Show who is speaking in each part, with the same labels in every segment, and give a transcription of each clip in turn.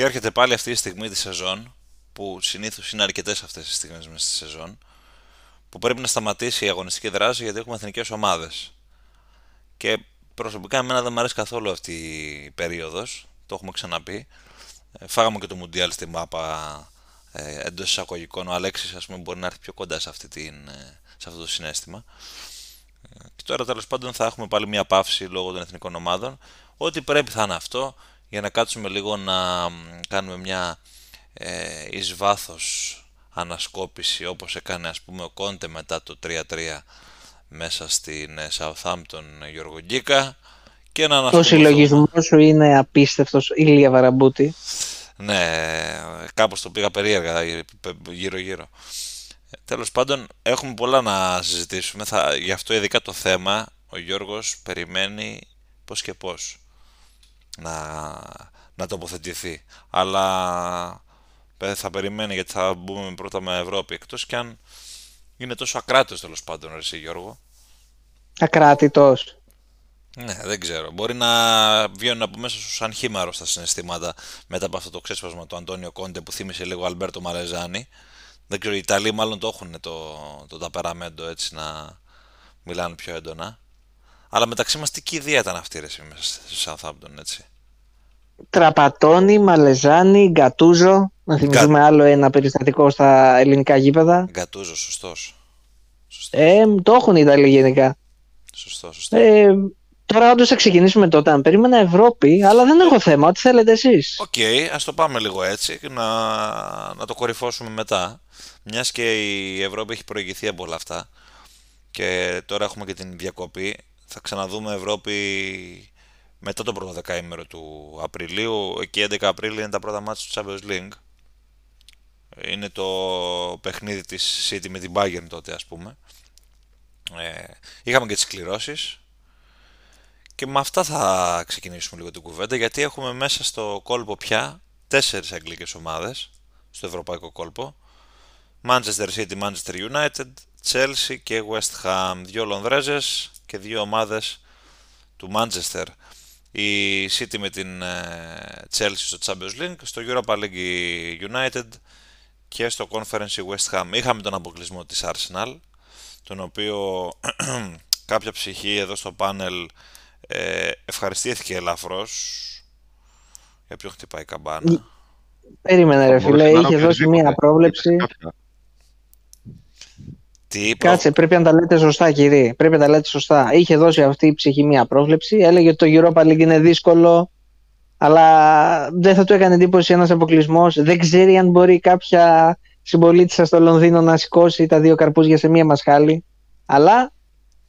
Speaker 1: Και έρχεται πάλι αυτή η στιγμή της σεζόν, που συνήθως είναι αρκετές αυτές οι στιγμές μέσα στη σεζόν, που πρέπει να σταματήσει η αγωνιστική δράση γιατί έχουμε εθνικές ομάδες. Και προσωπικά εμένα δεν μου αρέσει καθόλου αυτή η περίοδος, το έχουμε ξαναπεί. Ε, φάγαμε και το Μουντιάλ στην μάπα ε, εντός εισαγωγικών. Ο Αλέξης, ας πούμε, μπορεί να έρθει πιο κοντά σε, αυτή την, ε, σε αυτό το συνέστημα. Ε, και τώρα τέλος πάντων θα έχουμε πάλι μια παύση λόγω των εθνικών ομάδων. Ό,τι πρέπει θα είναι αυτό για να κάτσουμε λίγο να κάνουμε μια ε, εις βάθος ανασκόπηση όπως έκανε ας πούμε ο Κόντε μετά το 3-3 μέσα στην ε, Southampton Γιώργο Γκίκα και να
Speaker 2: Ο συλλογισμό σου είναι απίστευτος Ηλία Βαραμπούτη.
Speaker 1: Ναι, κάπως το πήγα περίεργα γύρω-γύρω. Τέλος πάντων, έχουμε πολλά να συζητήσουμε. Θα, γι' αυτό ειδικά το θέμα, ο Γιώργος περιμένει πώς και πώς να, να τοποθετηθεί. Αλλά θα περιμένει γιατί θα μπούμε πρώτα με Ευρώπη. Εκτός κι αν είναι τόσο ακράτητος τέλος πάντων, εσύ Γιώργο.
Speaker 2: Ακράτητος.
Speaker 1: Ναι, δεν ξέρω. Μπορεί να βγαίνουν από μέσα σου σαν χήμαρο στα συναισθήματα μετά από αυτό το ξέσπασμα του Αντώνιο Κόντε που θύμισε λίγο Αλμπέρτο Μαρεζάνη. Δεν ξέρω, οι Ιταλοί μάλλον το έχουν το, το ταπεραμέντο έτσι να μιλάνε πιο έντονα. Αλλά μεταξύ μας τι κηδεία ήταν αυτή η μέσα στη Southampton, έτσι.
Speaker 2: Τραπατόνι, Μαλεζάνι, Γκατούζο. Να θυμηθούμε Γκα... άλλο ένα περιστατικό στα ελληνικά γήπεδα.
Speaker 1: Γκατούζο, σωστός.
Speaker 2: Ε, το έχουν οι Ιταλοί γενικά.
Speaker 1: Σωστός, σωστός.
Speaker 2: Ε, τώρα όντως θα ξεκινήσουμε τότε. Αν περίμενα Ευρώπη, αλλά δεν έχω θέμα. Ό,τι θέλετε εσείς.
Speaker 1: OK, okay, ας το πάμε λίγο έτσι να, να το κορυφώσουμε μετά. Μιας και η Ευρώπη έχει προηγηθεί από όλα αυτά και τώρα έχουμε και την διακοπή. Θα ξαναδούμε Ευρώπη μετά το πρώτο δεκαήμερο του Απριλίου. Εκεί 11 Απρίλιο είναι τα πρώτα μάτια του Champions League. Είναι το παιχνίδι της City με την Bayern τότε ας πούμε. Ε, είχαμε και τις κληρώσεις. Και με αυτά θα ξεκινήσουμε λίγο την κουβέντα γιατί έχουμε μέσα στο κόλπο πια τέσσερις αγγλικές ομάδες στο ευρωπαϊκό κόλπο. Manchester City, Manchester United, Chelsea και West Ham. Δύο Λονδρέζες και δύο ομάδες του Manchester η City με την ε, Chelsea στο Champions League, στο Europa League United και στο Conference West Ham. Είχαμε τον αποκλεισμό της Arsenal, τον οποίο κάποια ψυχή εδώ στο πάνελ ε, ευχαριστήθηκε ελαφρώς. Για ποιο χτυπάει η καμπάνα;
Speaker 2: Περίμενε ρε φίλε, είχε δώσει μία πρόβλεψη.
Speaker 1: Τι
Speaker 2: Κάτσε, πρέπει να τα λέτε σωστά, κύριε. Πρέπει να τα λέτε σωστά. Είχε δώσει αυτή η ψυχή μία πρόβλεψη. Έλεγε ότι το Europa League είναι δύσκολο, αλλά δεν θα του έκανε εντύπωση ένας αποκλεισμός. Δεν ξέρει αν μπορεί κάποια συμπολίτησα στο Λονδίνο να σηκώσει τα δύο καρπούζια σε μία μασχάλη. Αλλά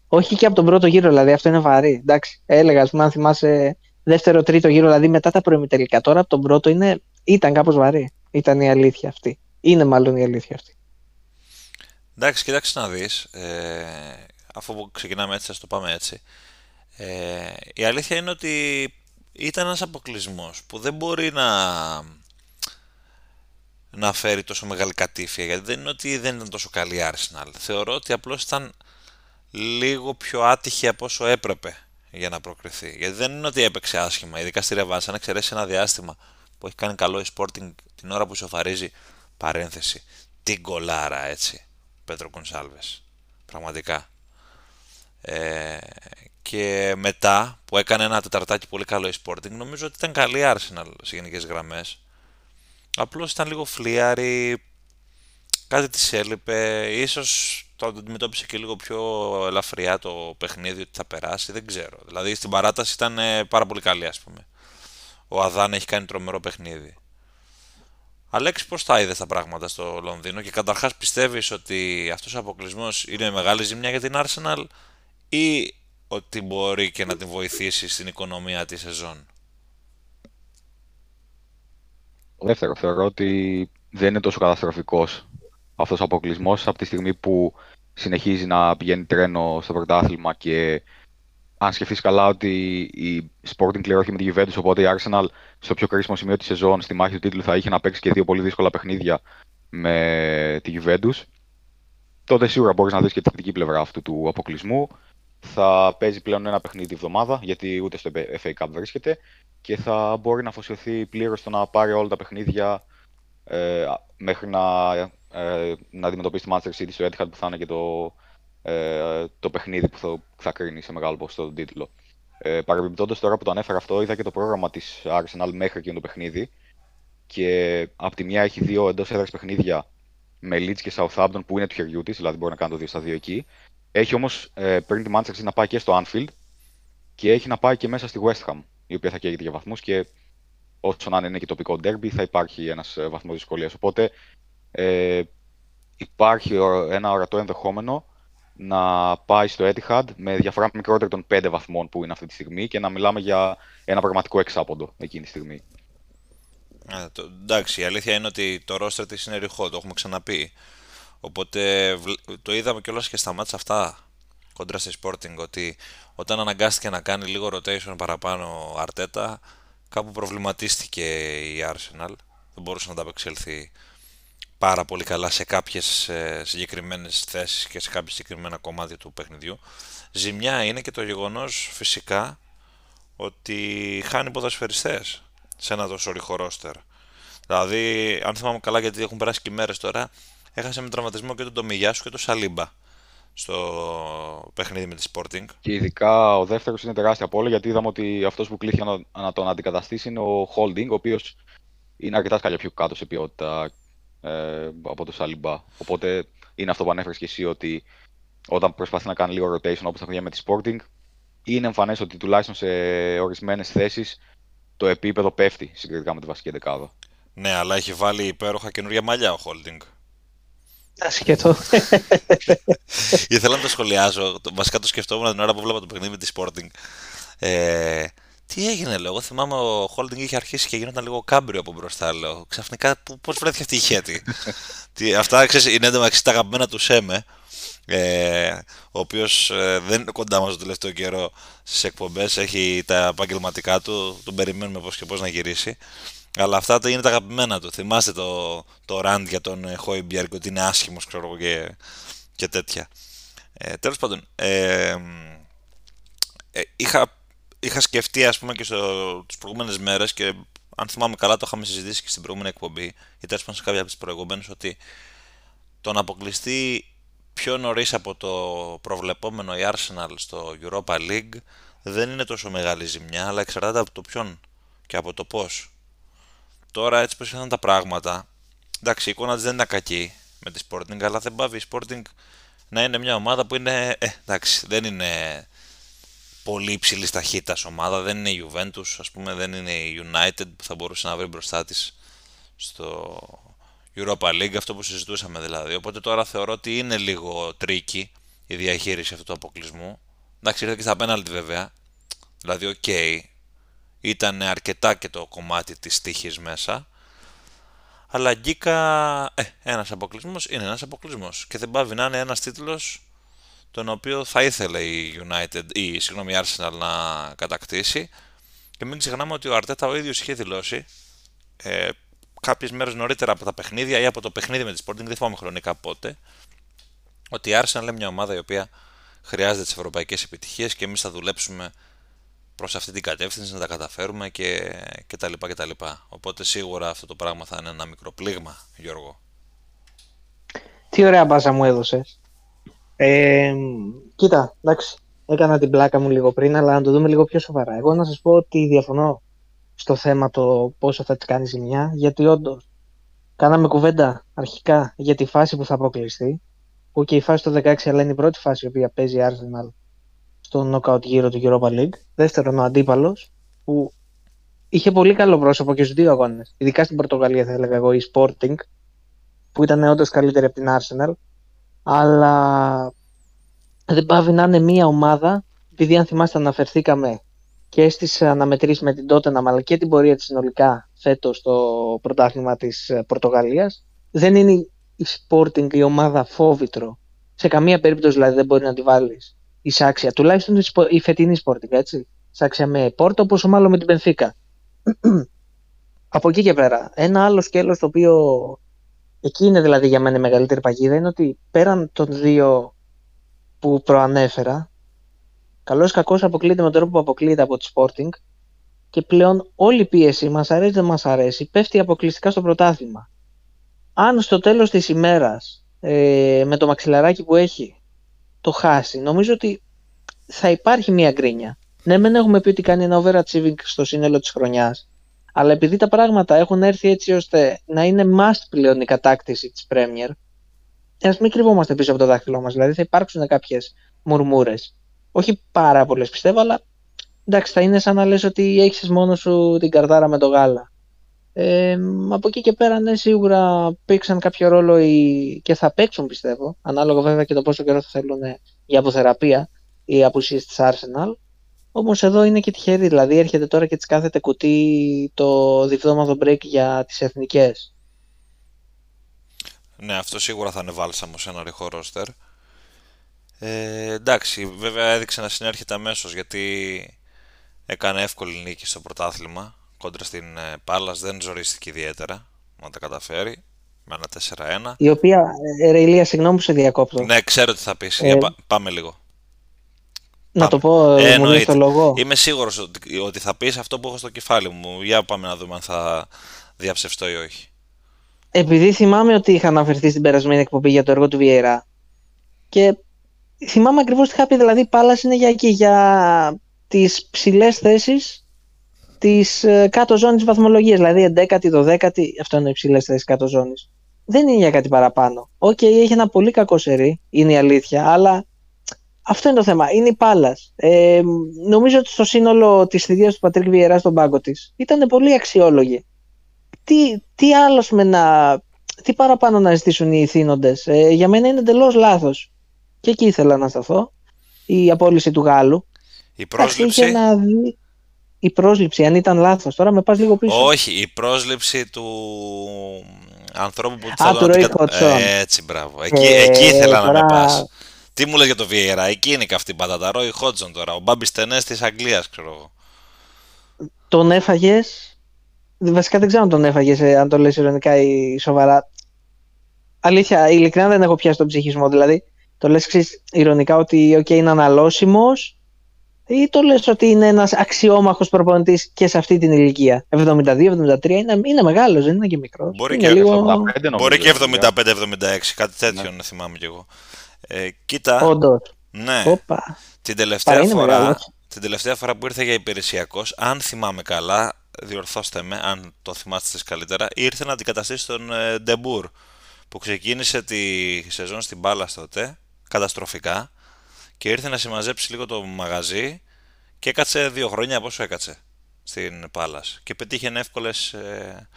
Speaker 2: όχι και από τον πρώτο γύρο, δηλαδή αυτό είναι βαρύ. Εντάξει, έλεγα, ας πούμε, αν θυμάσαι δεύτερο-τρίτο γύρο, δηλαδή μετά τα προημιτελικά. Τώρα από τον πρώτο είναι, ήταν κάπως βαρύ. Ήταν η αλήθεια αυτή. Είναι μάλλον η αλήθεια αυτή.
Speaker 1: Εντάξει, κοιτάξτε να δεις, ε, αφού ξεκινάμε έτσι, ας το πάμε έτσι. Ε, η αλήθεια είναι ότι ήταν ένας αποκλεισμός που δεν μπορεί να, να φέρει τόσο μεγάλη κατήφια, γιατί δεν είναι ότι δεν ήταν τόσο καλή η Arsenal. Θεωρώ ότι απλώς ήταν λίγο πιο άτυχη από όσο έπρεπε για να προκριθεί. Γιατί δεν είναι ότι έπαιξε άσχημα, ειδικά στη Ρεβάνς, αν εξαιρέσει ένα διάστημα που έχει κάνει καλό η Sporting την ώρα που σοφαρίζει παρένθεση. Την κολάρα έτσι Πέτρο Κονσάλβες. Πραγματικά. Ε, και μετά που έκανε ένα τεταρτάκι πολύ καλό η Sporting, νομίζω ότι ήταν καλή Arsenal σε γενικές γραμμές. Απλώς ήταν λίγο φλίαρη, κάτι της έλειπε. Ίσως το αντιμετώπισε και λίγο πιο ελαφριά το παιχνίδι ότι θα περάσει, δεν ξέρω. Δηλαδή στην παράταση ήταν ε, πάρα πολύ καλή, ας πούμε. Ο Αδάν έχει κάνει τρομερό παιχνίδι. Αλέξης, πώς τα είδες τα πράγματα στο Λονδίνο και καταρχάς πιστεύεις ότι αυτός ο αποκλεισμός είναι μεγάλη ζημιά για την Arsenal ή ότι μπορεί και να την βοηθήσει στην οικονομία της σεζόν;
Speaker 3: Δεύτερο, θεωρώ ότι δεν είναι τόσο καταστροφικός αυτός ο αποκλεισμός από τη στιγμή που συνεχίζει να πηγαίνει τρένο στο πρωτάθλημα και αν σκεφτείς καλά ότι η Sporting κληρώσει με τη Juventus, οπότε η Arsenal στο πιο κρίσιμο σημείο της σεζόν, στη μάχη του τίτλου, θα είχε να παίξει και δύο πολύ δύσκολα παιχνίδια με τη Juventus, τότε σίγουρα μπορείς να δεις και τη θετική πλευρά αυτού του αποκλεισμού. θα παίζει πλέον ένα παιχνίδι τη εβδομάδα, γιατί ούτε στο FA Cup βρίσκεται και θα μπορεί να αφοσιωθεί πλήρως στο να πάρει όλα τα παιχνίδια ε, μέχρι να, ε, να αντιμετωπίσει τη Manchester City στο Etihad που θα είναι και το, ε, το παιχνίδι που θα, θα κρίνει σε μεγάλο ποσοστό τον τίτλο. Ε, Παρεμπιπτόντω τώρα που το ανέφερα αυτό, είδα και το πρόγραμμα της Arsenal μέχρι εκείνο το παιχνίδι. Και από τη μια έχει δύο εντός έδρας παιχνίδια με Leeds και Southampton που είναι του χεριού της, δηλαδή μπορεί να κάνει το 2 στα 2 εκεί. Έχει όμως ε, πριν τη Manchester να πάει και στο Anfield και έχει να πάει και μέσα στη West Ham, η οποία θα καίγεται για βαθμούς και όσο να είναι και τοπικό derby θα υπάρχει ένας ε, βαθμός δυσκολίας. Οπότε ε, υπάρχει ένα ορατό ενδεχόμενο να πάει στο Etihad με διαφορά μικρότερη των 5 βαθμών που είναι αυτή τη στιγμή και να μιλάμε για ένα πραγματικό εξάποντο εκείνη τη στιγμή.
Speaker 1: Ε, το, εντάξει, η αλήθεια είναι ότι το roster της είναι ρηχό, το έχουμε ξαναπεί. Οπότε το είδαμε κιόλας και στα μάτια αυτά κοντρά στη Sporting ότι όταν αναγκάστηκε να κάνει λίγο rotation παραπάνω Αρτέτα κάπου προβληματίστηκε η Arsenal δεν μπορούσε να τα απεξέλθει πάρα πολύ καλά σε κάποιες ε, συγκεκριμένες θέσεις και σε κάποια συγκεκριμένα κομμάτια του παιχνιδιού. Ζημιά είναι και το γεγονός φυσικά ότι χάνει ποδοσφαιριστές σε ένα τόσο ριχο ρόστερ. Δηλαδή, αν θυμάμαι καλά γιατί έχουν περάσει και μέρες τώρα, έχασε με τραυματισμό και τον Τομιγιάσου και τον Σαλίμπα στο παιχνίδι με τη Sporting.
Speaker 3: Και ειδικά ο δεύτερος είναι τεράστια απώλεια γιατί είδαμε ότι αυτός που κλείθηκε να, να τον αντικαταστήσει είναι ο Holding, ο οποίος είναι αρκετά σκαλιά πιο κάτω σε ποιότητα ε, από το Σαλιμπά. Οπότε είναι αυτό που ανέφερες και εσύ ότι όταν προσπαθεί να κάνει λίγο rotation όπως θα βγει με τη Sporting, είναι εμφανές ότι τουλάχιστον σε ορισμένες θέσεις το επίπεδο πέφτει συγκριτικά με τη βασική δεκάδα.
Speaker 1: Ναι, αλλά έχει βάλει υπέροχα καινούργια μαλλιά ο Holding.
Speaker 2: Ασχετό.
Speaker 1: Ήθελα να το σχολιάσω. Βασικά το σκεφτόμουν την ώρα που βλέπα το παιχνίδι με τη Sporting. Ε, τι έγινε, λέω. Εγώ θυμάμαι ο Holding είχε αρχίσει και γινόταν λίγο κάμπριο από μπροστά, λέω. Ξαφνικά, πώς βρέθηκε αυτή η χέτη. τι, αυτά ξέρεις, είναι εντωμεταξύ τα αγαπημένα τους Σέμε. Ε, ο οποίος ε, δεν είναι κοντά μας το τελευταίο καιρό στις εκπομπές. Έχει τα επαγγελματικά του. Τον περιμένουμε πώς και πώς να γυρίσει. Αλλά αυτά τα είναι τα αγαπημένα του. Θυμάστε το, το rant για τον Χόιμπιαρκ ότι είναι άσχημος, ξέρω εγώ και, και τέτοια. Ε, Τέλος πάντων, ε, ε, είχα είχα σκεφτεί ας πούμε και στο, τις προηγούμενες μέρες και αν θυμάμαι καλά το είχαμε συζητήσει και στην προηγούμενη εκπομπή ή τέλος πάντων σε κάποια από τις προηγούμενες ότι το να αποκλειστεί πιο νωρίς από το προβλεπόμενο η Arsenal στο Europa League δεν είναι τόσο μεγάλη ζημιά αλλά εξαρτάται από το ποιον και από το πώς. Τώρα έτσι πως ήταν τα πράγματα εντάξει η εικόνα της δεν είναι κακή με τη Sporting αλλά δεν πάβει η Sporting να είναι μια ομάδα που είναι ε, εντάξει δεν είναι πολύ υψηλής ταχύτητας ομάδα. Δεν είναι η Juventus, ας πούμε, δεν είναι η United που θα μπορούσε να βρει μπροστά της στο Europa League, αυτό που συζητούσαμε δηλαδή. Οπότε τώρα θεωρώ ότι είναι λίγο tricky η διαχείριση αυτού του αποκλεισμού. Εντάξει, ήρθε και στα πέναλτι βέβαια. Δηλαδή, OK, okay, ήταν αρκετά και το κομμάτι της τύχης μέσα. Αλλά αγγίκα, ε, ένας αποκλεισμός είναι ένας αποκλεισμός και δεν παύει να είναι ένας τίτλος τον οποίο θα ήθελε η United ή συγγνώμη η Arsenal να κατακτήσει και μην ξεχνάμε ότι ο Αρτέτα ο ίδιος είχε δηλώσει ε, κάποιες μέρες νωρίτερα από τα παιχνίδια ή από το παιχνίδι με τη Sporting, δεν θυμάμαι χρονικά πότε ότι η Arsenal είναι μια ομάδα η οποία χρειάζεται τις ευρωπαϊκές επιτυχίες και εμείς θα δουλέψουμε προς αυτή την κατεύθυνση να τα καταφέρουμε και, και τα λοιπά και τα λοιπά. Οπότε σίγουρα αυτό το πράγμα θα είναι ένα μικρό πλήγμα, Γιώργο.
Speaker 2: Τι ωραία μπάζα μου έδωσες. Ε, κοίτα, εντάξει, έκανα την πλάκα μου λίγο πριν, αλλά να το δούμε λίγο πιο σοβαρά. Εγώ να σας πω ότι διαφωνώ στο θέμα το πόσο θα τη κάνει ζημιά, γιατί όντως κάναμε κουβέντα αρχικά για τη φάση που θα αποκλειστεί, που και η φάση το 16 αλλά είναι η πρώτη φάση η οποία παίζει η Arsenal στο knockout γύρο του Europa League. Δεύτερον, ο αντίπαλος, που είχε πολύ καλό πρόσωπο και στους δύο αγώνες. Ειδικά στην Πορτογαλία, θα έλεγα εγώ, η Sporting, που ήταν όντως καλύτερη από την Arsenal αλλά δεν πάβει να είναι μια ομάδα, επειδή αν θυμάστε αναφερθήκαμε και στις αναμετρήσεις με την Tottenham αλλά και την πορεία της συνολικά φέτος στο πρωτάθλημα της ε, Πορτογαλίας, δεν είναι η Sporting η ομάδα φόβητρο. Σε καμία περίπτωση δηλαδή δεν μπορεί να τη βάλεις η Σάξια, τουλάχιστον η φετινή Sporting, έτσι. Σάξια με Πόρτο, πόσο μάλλον με την Πενφύκα. Από εκεί και πέρα, ένα άλλο σκέλος το οποίο Εκεί είναι δηλαδή για μένα η μεγαλύτερη παγίδα, είναι ότι πέραν των δύο που προανέφερα, Καλός ή κακός αποκλείεται με τον τρόπο που αποκλείεται από τη Sporting και πλέον όλη η πίεση, μας αρέσει δεν μας αρέσει, πέφτει αποκλειστικά στο πρωτάθλημα. Αν στο τέλος της ημέρας, ε, με το μαξιλαράκι που έχει, το χάσει, νομίζω ότι θα υπάρχει μια γκρίνια. Ναι, δεν έχουμε πει ότι κάνει ένα overachieving στο σύνολο της χρονιάς, αλλά επειδή τα πράγματα έχουν έρθει έτσι ώστε να είναι must πλέον η κατάκτηση της Premier, ας μην κρυβόμαστε πίσω από το δάχτυλό μας. Δηλαδή θα υπάρξουν κάποιες μουρμούρες. Όχι πάρα πολλές πιστεύω, αλλά εντάξει, θα είναι σαν να λες ότι έχεις μόνο σου την καρδάρα με το γάλα. Ε, από εκεί και πέρα, ναι, σίγουρα παίξαν κάποιο ρόλο οι... και θα παίξουν πιστεύω, ανάλογα βέβαια και το πόσο καιρό θα θέλουν για αποθεραπεία οι απουσίες της Arsenal. Όμως εδώ είναι και τυχερή, δηλαδή έρχεται τώρα και της κάθεται κουτί το διβδόματο break για τις εθνικές.
Speaker 1: Ναι, αυτό σίγουρα θα είναι βάλσαμο σε ένα ρηχό ρόστερ. Ε, εντάξει, βέβαια έδειξε να συνέρχεται αμέσως γιατί έκανε εύκολη νίκη στο πρωτάθλημα κόντρα στην Πάλας, δεν ζορίστηκε ιδιαίτερα να τα καταφέρει με ένα 4-1.
Speaker 2: Η οποία, ε, Ρεϊλία, συγγνώμη που σε διακόπτω.
Speaker 1: Ναι, ξέρω τι θα πεις. Ε, πάμε λίγο.
Speaker 2: Να το πω, ε, μου το λόγο.
Speaker 1: Είμαι σίγουρος ότι, ότι θα πεις αυτό που έχω στο κεφάλι μου. Για πάμε να δούμε αν θα διαψευστώ ή όχι.
Speaker 2: Επειδή θυμάμαι ότι είχα αναφερθεί στην περασμένη εκπομπή για το έργο του Βιέρα και θυμάμαι ακριβώς τι είχα πει, δηλαδή η είναι για εκεί, για τις ψηλές θέσεις της ε, κάτω ζώνης βαθμολογίας, δηλαδή 11η, 12η, αυτό είναι οι ψηλές θέσεις κάτω ζώνης. Δεν είναι για κάτι παραπάνω. OK, okay, έχει ένα πολύ κακό σερί, είναι η αλήθεια, αλλά αυτό είναι το θέμα. Είναι η Πάλας. Ε, νομίζω ότι στο σύνολο της θητείας του Πατρίκ Βιερά στον πάγκο της ήταν πολύ αξιόλογη. Τι, τι άλλος με να. Τι παραπάνω να ζητήσουν οι ιθύνοντες. Ε, για μένα είναι εντελώς λάθος. Και εκεί ήθελα να σταθώ. Η απόλυση του Γάλλου.
Speaker 1: Η πρόσληψη;
Speaker 2: Ένα... Η πρόσληψη, αν ήταν λάθος. Τώρα με πας λίγο πίσω.
Speaker 1: Όχι, η πρόσληψη του ανθρώπου που
Speaker 2: Α, του Ροϊ
Speaker 1: Έτσι, μπράβο. Εκεί, ε, εκεί ήθελα να με πας. Τι μου λέγε το Βιέρα, εκεί είναι καυτή πατάτα. Ρόι Χότζον τώρα, ο Μπάμπης Τενές της Αγγλίας, ξέρω εγώ.
Speaker 2: Τον έφαγες; Βασικά δεν ξέρω αν τον έφαγες, ε, αν το λες ειρωνικά ή σοβαρά. Αλήθεια, ειλικρινά δεν έχω πιάσει τον ψυχισμό. Δηλαδή, το λες ξέρεις, ειρωνικά ότι okay, είναι αναλώσιμος ή το λες ότι είναι ένας αξιόμαχος προπονητής και σε αυτή την ηλικία. 72-73 είναι, είναι μεγάλος, δεν είναι και μικρός.
Speaker 1: Μπορεί, και, λίγο... μπορεί και 75-76, κάτι τέτοιο ναι. θυμάμαι κι εγώ. Ε, κοίτα.
Speaker 2: Όντως.
Speaker 1: Ναι. Οπα. Την τελευταία, φορά, την τελευταία φορά που ήρθε για υπηρεσιακός, αν θυμάμαι καλά, διορθώστε με, αν το θυμάστε καλύτερα, ήρθε να αντικαταστήσει τον ε, Ντε Μπουρ που ξεκίνησε τη σεζόν στην μπάλα τότε, καταστροφικά, και ήρθε να συμμαζέψει λίγο το μαγαζί και έκατσε δύο χρόνια πόσο έκατσε στην Πάλας και πετύχε εύκολες ε,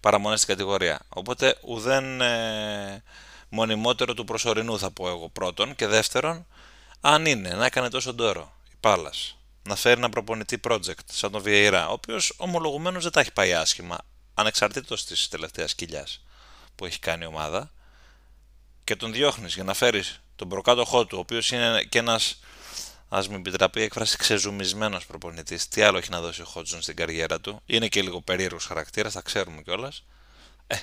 Speaker 1: παραμονές στην κατηγορία. Οπότε ουδέν ε, μονιμότερο του προσωρινού θα πω εγώ πρώτον και δεύτερον αν είναι να έκανε τόσο ντόρο η Πάλας να φέρει ένα προπονητή project σαν τον Βιεϊρά ο οποίος ομολογουμένως δεν τα έχει πάει άσχημα ανεξαρτήτως της τελευταίας κοιλιάς που έχει κάνει η ομάδα και τον διώχνεις για να φέρεις τον προκάτοχό του ο οποίος είναι και ένας ας μου επιτραπεί η έκφραση ξεζουμισμένος προπονητής. Τι άλλο έχει να δώσει ο Χότζσον στην καριέρα του; Είναι και λίγο περίεργος χαρακτήρας, θα ξέρουμε κιόλας. Ε,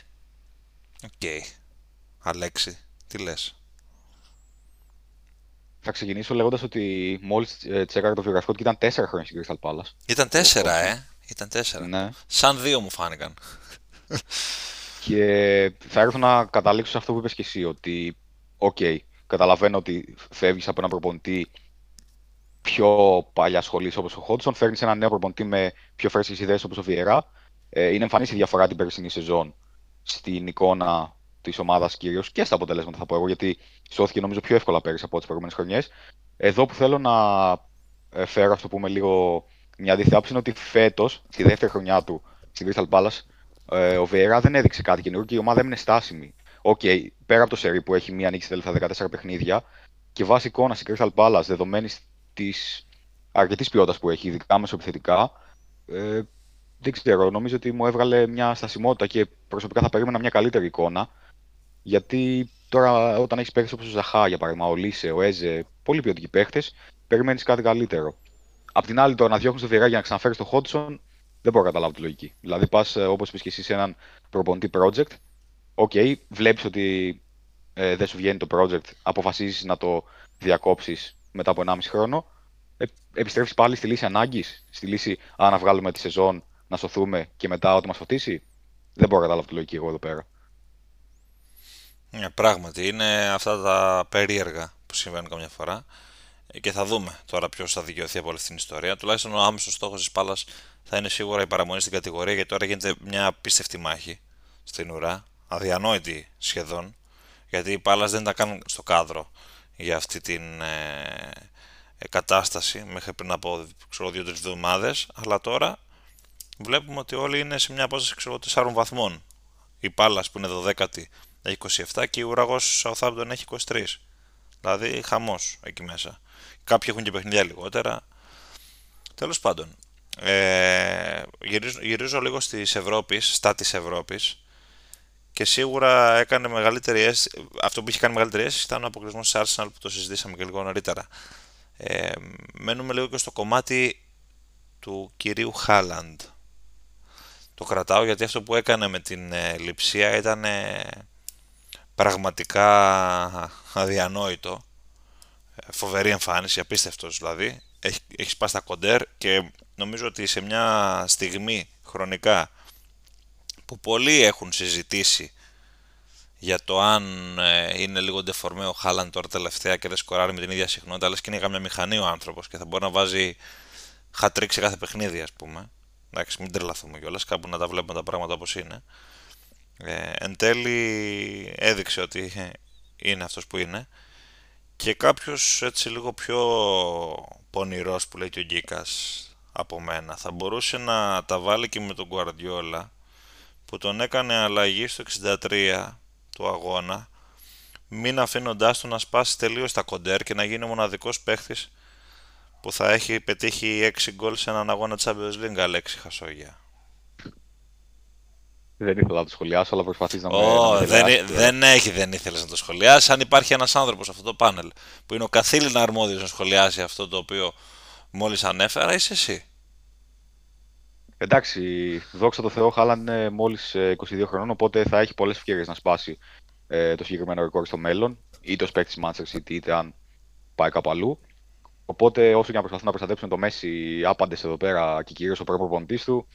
Speaker 1: OK. Okay. Αλέξη, τι λες;
Speaker 3: Θα ξεκινήσω λέγοντας ότι μόλις ε, τσέκαρα το βιογραφικό του ήταν τέσσερα χρόνια στην Crystal Palace.
Speaker 1: Ήταν τέσσερα, ε; Ήταν τέσσερα.
Speaker 3: Ναι.
Speaker 1: Σαν δύο μου φάνηκαν.
Speaker 3: Και θα έρθω να καταλήξω σε αυτό που είπες και εσύ, ότι OK, okay, καταλαβαίνω ότι φεύγεις από ένα προπονητή πιο παλιά σχολής όπως ο Χότζσον, φέρνεις ένα νέο προπονητή με πιο φρέσκες ιδέες όπως ο Βιερά. Ε, είναι εμφανής η διαφορά την περσινή σεζόν στην εικόνα της ομάδας κυρίως και στα αποτελέσματα θα πω εγώ, γιατί σώθηκε νομίζω πιο εύκολα πέρυσι από τις προηγούμενες χρονιές. Εδώ που θέλω να ε, φέρω, αυτό που πούμε λίγο μια αντίθετη είναι ότι φέτος, στη δεύτερη χρονιά του στην Crystal Palace, ε, ο Βιεϊρά δεν έδειξε κάτι καινούργιο και η ομάδα έμεινε στάσιμη. OK, okay, πέρα από το σερί που έχει μία νίκη στα τελευταία 14 παιχνίδια και βάσει εικόνα στην Crystal Palace, δεδομένης της αρκετής ποιότητας που έχει, ειδικά μεσοπιθετικά, ε, δεν ξέρω, νομίζω ότι μου έβγαλε μια στασιμότητα και προσωπικά θα περίμενα μια καλύτερη εικόνα. Γιατί τώρα όταν έχεις παίχτες όπως ο Ζαχά, για παράδειγμα, ο Ολίσε, ο Έζε, πολύ ποιοτικοί παίχτες, περιμένεις κάτι καλύτερο. Απ' την άλλη, το να διώχνεις το Βιερά για να ξαναφέρεις το Χότζσον, δεν μπορώ να καταλάβω τη λογική. Δηλαδή, πας ε, όπως είπες και εσύ σε έναν προπονητή project, OK, okay, βλέπεις ότι ε, δεν σου βγαίνει το project, αποφασίζεις να το διακόψεις μετά από 1,5 χρόνο. ε, επιστρέφεις πάλι στη λύση ανάγκης, στη λύση άντε να βγάλουμε τη σεζόν, να σωθούμε και μετά ό,τι μας φωτίσει. Δεν μπορώ να καταλάβω τη λογική εγώ εδώ πέρα.
Speaker 1: Ναι, πράγματι, είναι αυτά τα περίεργα που συμβαίνουν καμιά φορά και θα δούμε τώρα ποιος θα δικαιωθεί από όλη αυτή την ιστορία. Τουλάχιστον ο άμεσος στόχος της Πάλας θα είναι σίγουρα η παραμονή στην κατηγορία γιατί τώρα γίνεται μια απίστευτη μάχη στην ουρά. Αδιανόητη σχεδόν. Γιατί η Πάλας δεν ήταν καν στο κάδρο για αυτή την ε, ε κατάσταση μέχρι πριν από δύο-τρεις εβδομάδες. Αλλά τώρα βλέπουμε ότι όλοι είναι σε μια απόσταση ξέρω, 4 βαθμών. Η Πάλας που είναι 12η έχει 27 και η Ουραγός Southampton έχει 23. Δηλαδή χαμός εκεί μέσα. Κάποιοι έχουν και παιχνιδιά λιγότερα. Τέλος πάντων, ε, γυρίζω, γυρίζω, λίγο στις Ευρώπης, στα της Ευρώπης και σίγουρα έκανε μεγαλύτερη αίσθηση, αυτό που είχε κάνει μεγαλύτερη αίσθηση ήταν ο αποκλεισμός της Arsenal που το συζητήσαμε και λίγο νωρίτερα. Ε, μένουμε λίγο και στο κομμάτι του κυρίου Χάλαντ. Το κρατάω γιατί αυτό που έκανε με την ε, λειψία ήταν ε, πραγματικά αδιανόητο. Ε, φοβερή εμφάνιση, απίστευτος δηλαδή. Έχει, έχεις σπάσει τα κοντέρ και νομίζω ότι σε μια στιγμή χρονικά που πολλοί έχουν συζητήσει για το αν ε, είναι λίγο ντεφορμέ ο Χάλαν τώρα τελευταία και δεν σκοράρει με την ίδια συχνότητα, αλλά και είναι για μια μηχανή ο άνθρωπος και θα μπορεί να βάζει χατρίξ σε κάθε παιχνίδι, ας πούμε. Εντάξει, μην τρελαθούμε κιόλας, κάπου να τα βλέπουμε τα πράγματα όπως είναι. Ε, εν τέλει έδειξε ότι είναι αυτός που είναι και κάποιος έτσι λίγο πιο πονηρός που λέει και ο Γκίκας από μένα θα μπορούσε να τα βάλει και με τον Guardiola που τον έκανε αλλαγή στο 63 του αγώνα μην αφήνοντάς του να σπάσει τελείως τα κοντέρ και να γίνει ο μοναδικός παίχτης που θα έχει πετύχει 6 γκολ σε έναν αγώνα Champions League, Αλέξη Χασόγια.
Speaker 3: Δεν ήθελα να το σχολιάσω, αλλά προσπαθεί να
Speaker 1: oh, με. δεν, δεν έχει, δεν ήθελες να το σχολιάσει. Αν υπάρχει ένας άνθρωπος σε αυτό το πάνελ που είναι ο καθήλυνα αρμόδιος να σχολιάσει αυτό το οποίο μόλις ανέφερα, είσαι εσύ.
Speaker 3: Εντάξει, δόξα τω Θεώ, Χάλαν είναι μόλις 22 χρονών, οπότε θα έχει πολλές ευκαιρίες να σπάσει ε, το συγκεκριμένο ρεκόρ στο μέλλον, είτε ως παίκτης Manchester City, είτε αν πάει κάπου αλλού. Οπότε, όσο και να προσπαθούν να προστατέψουν το Μέση άπαντες εδώ πέρα και κυρίως ο προπονητής του,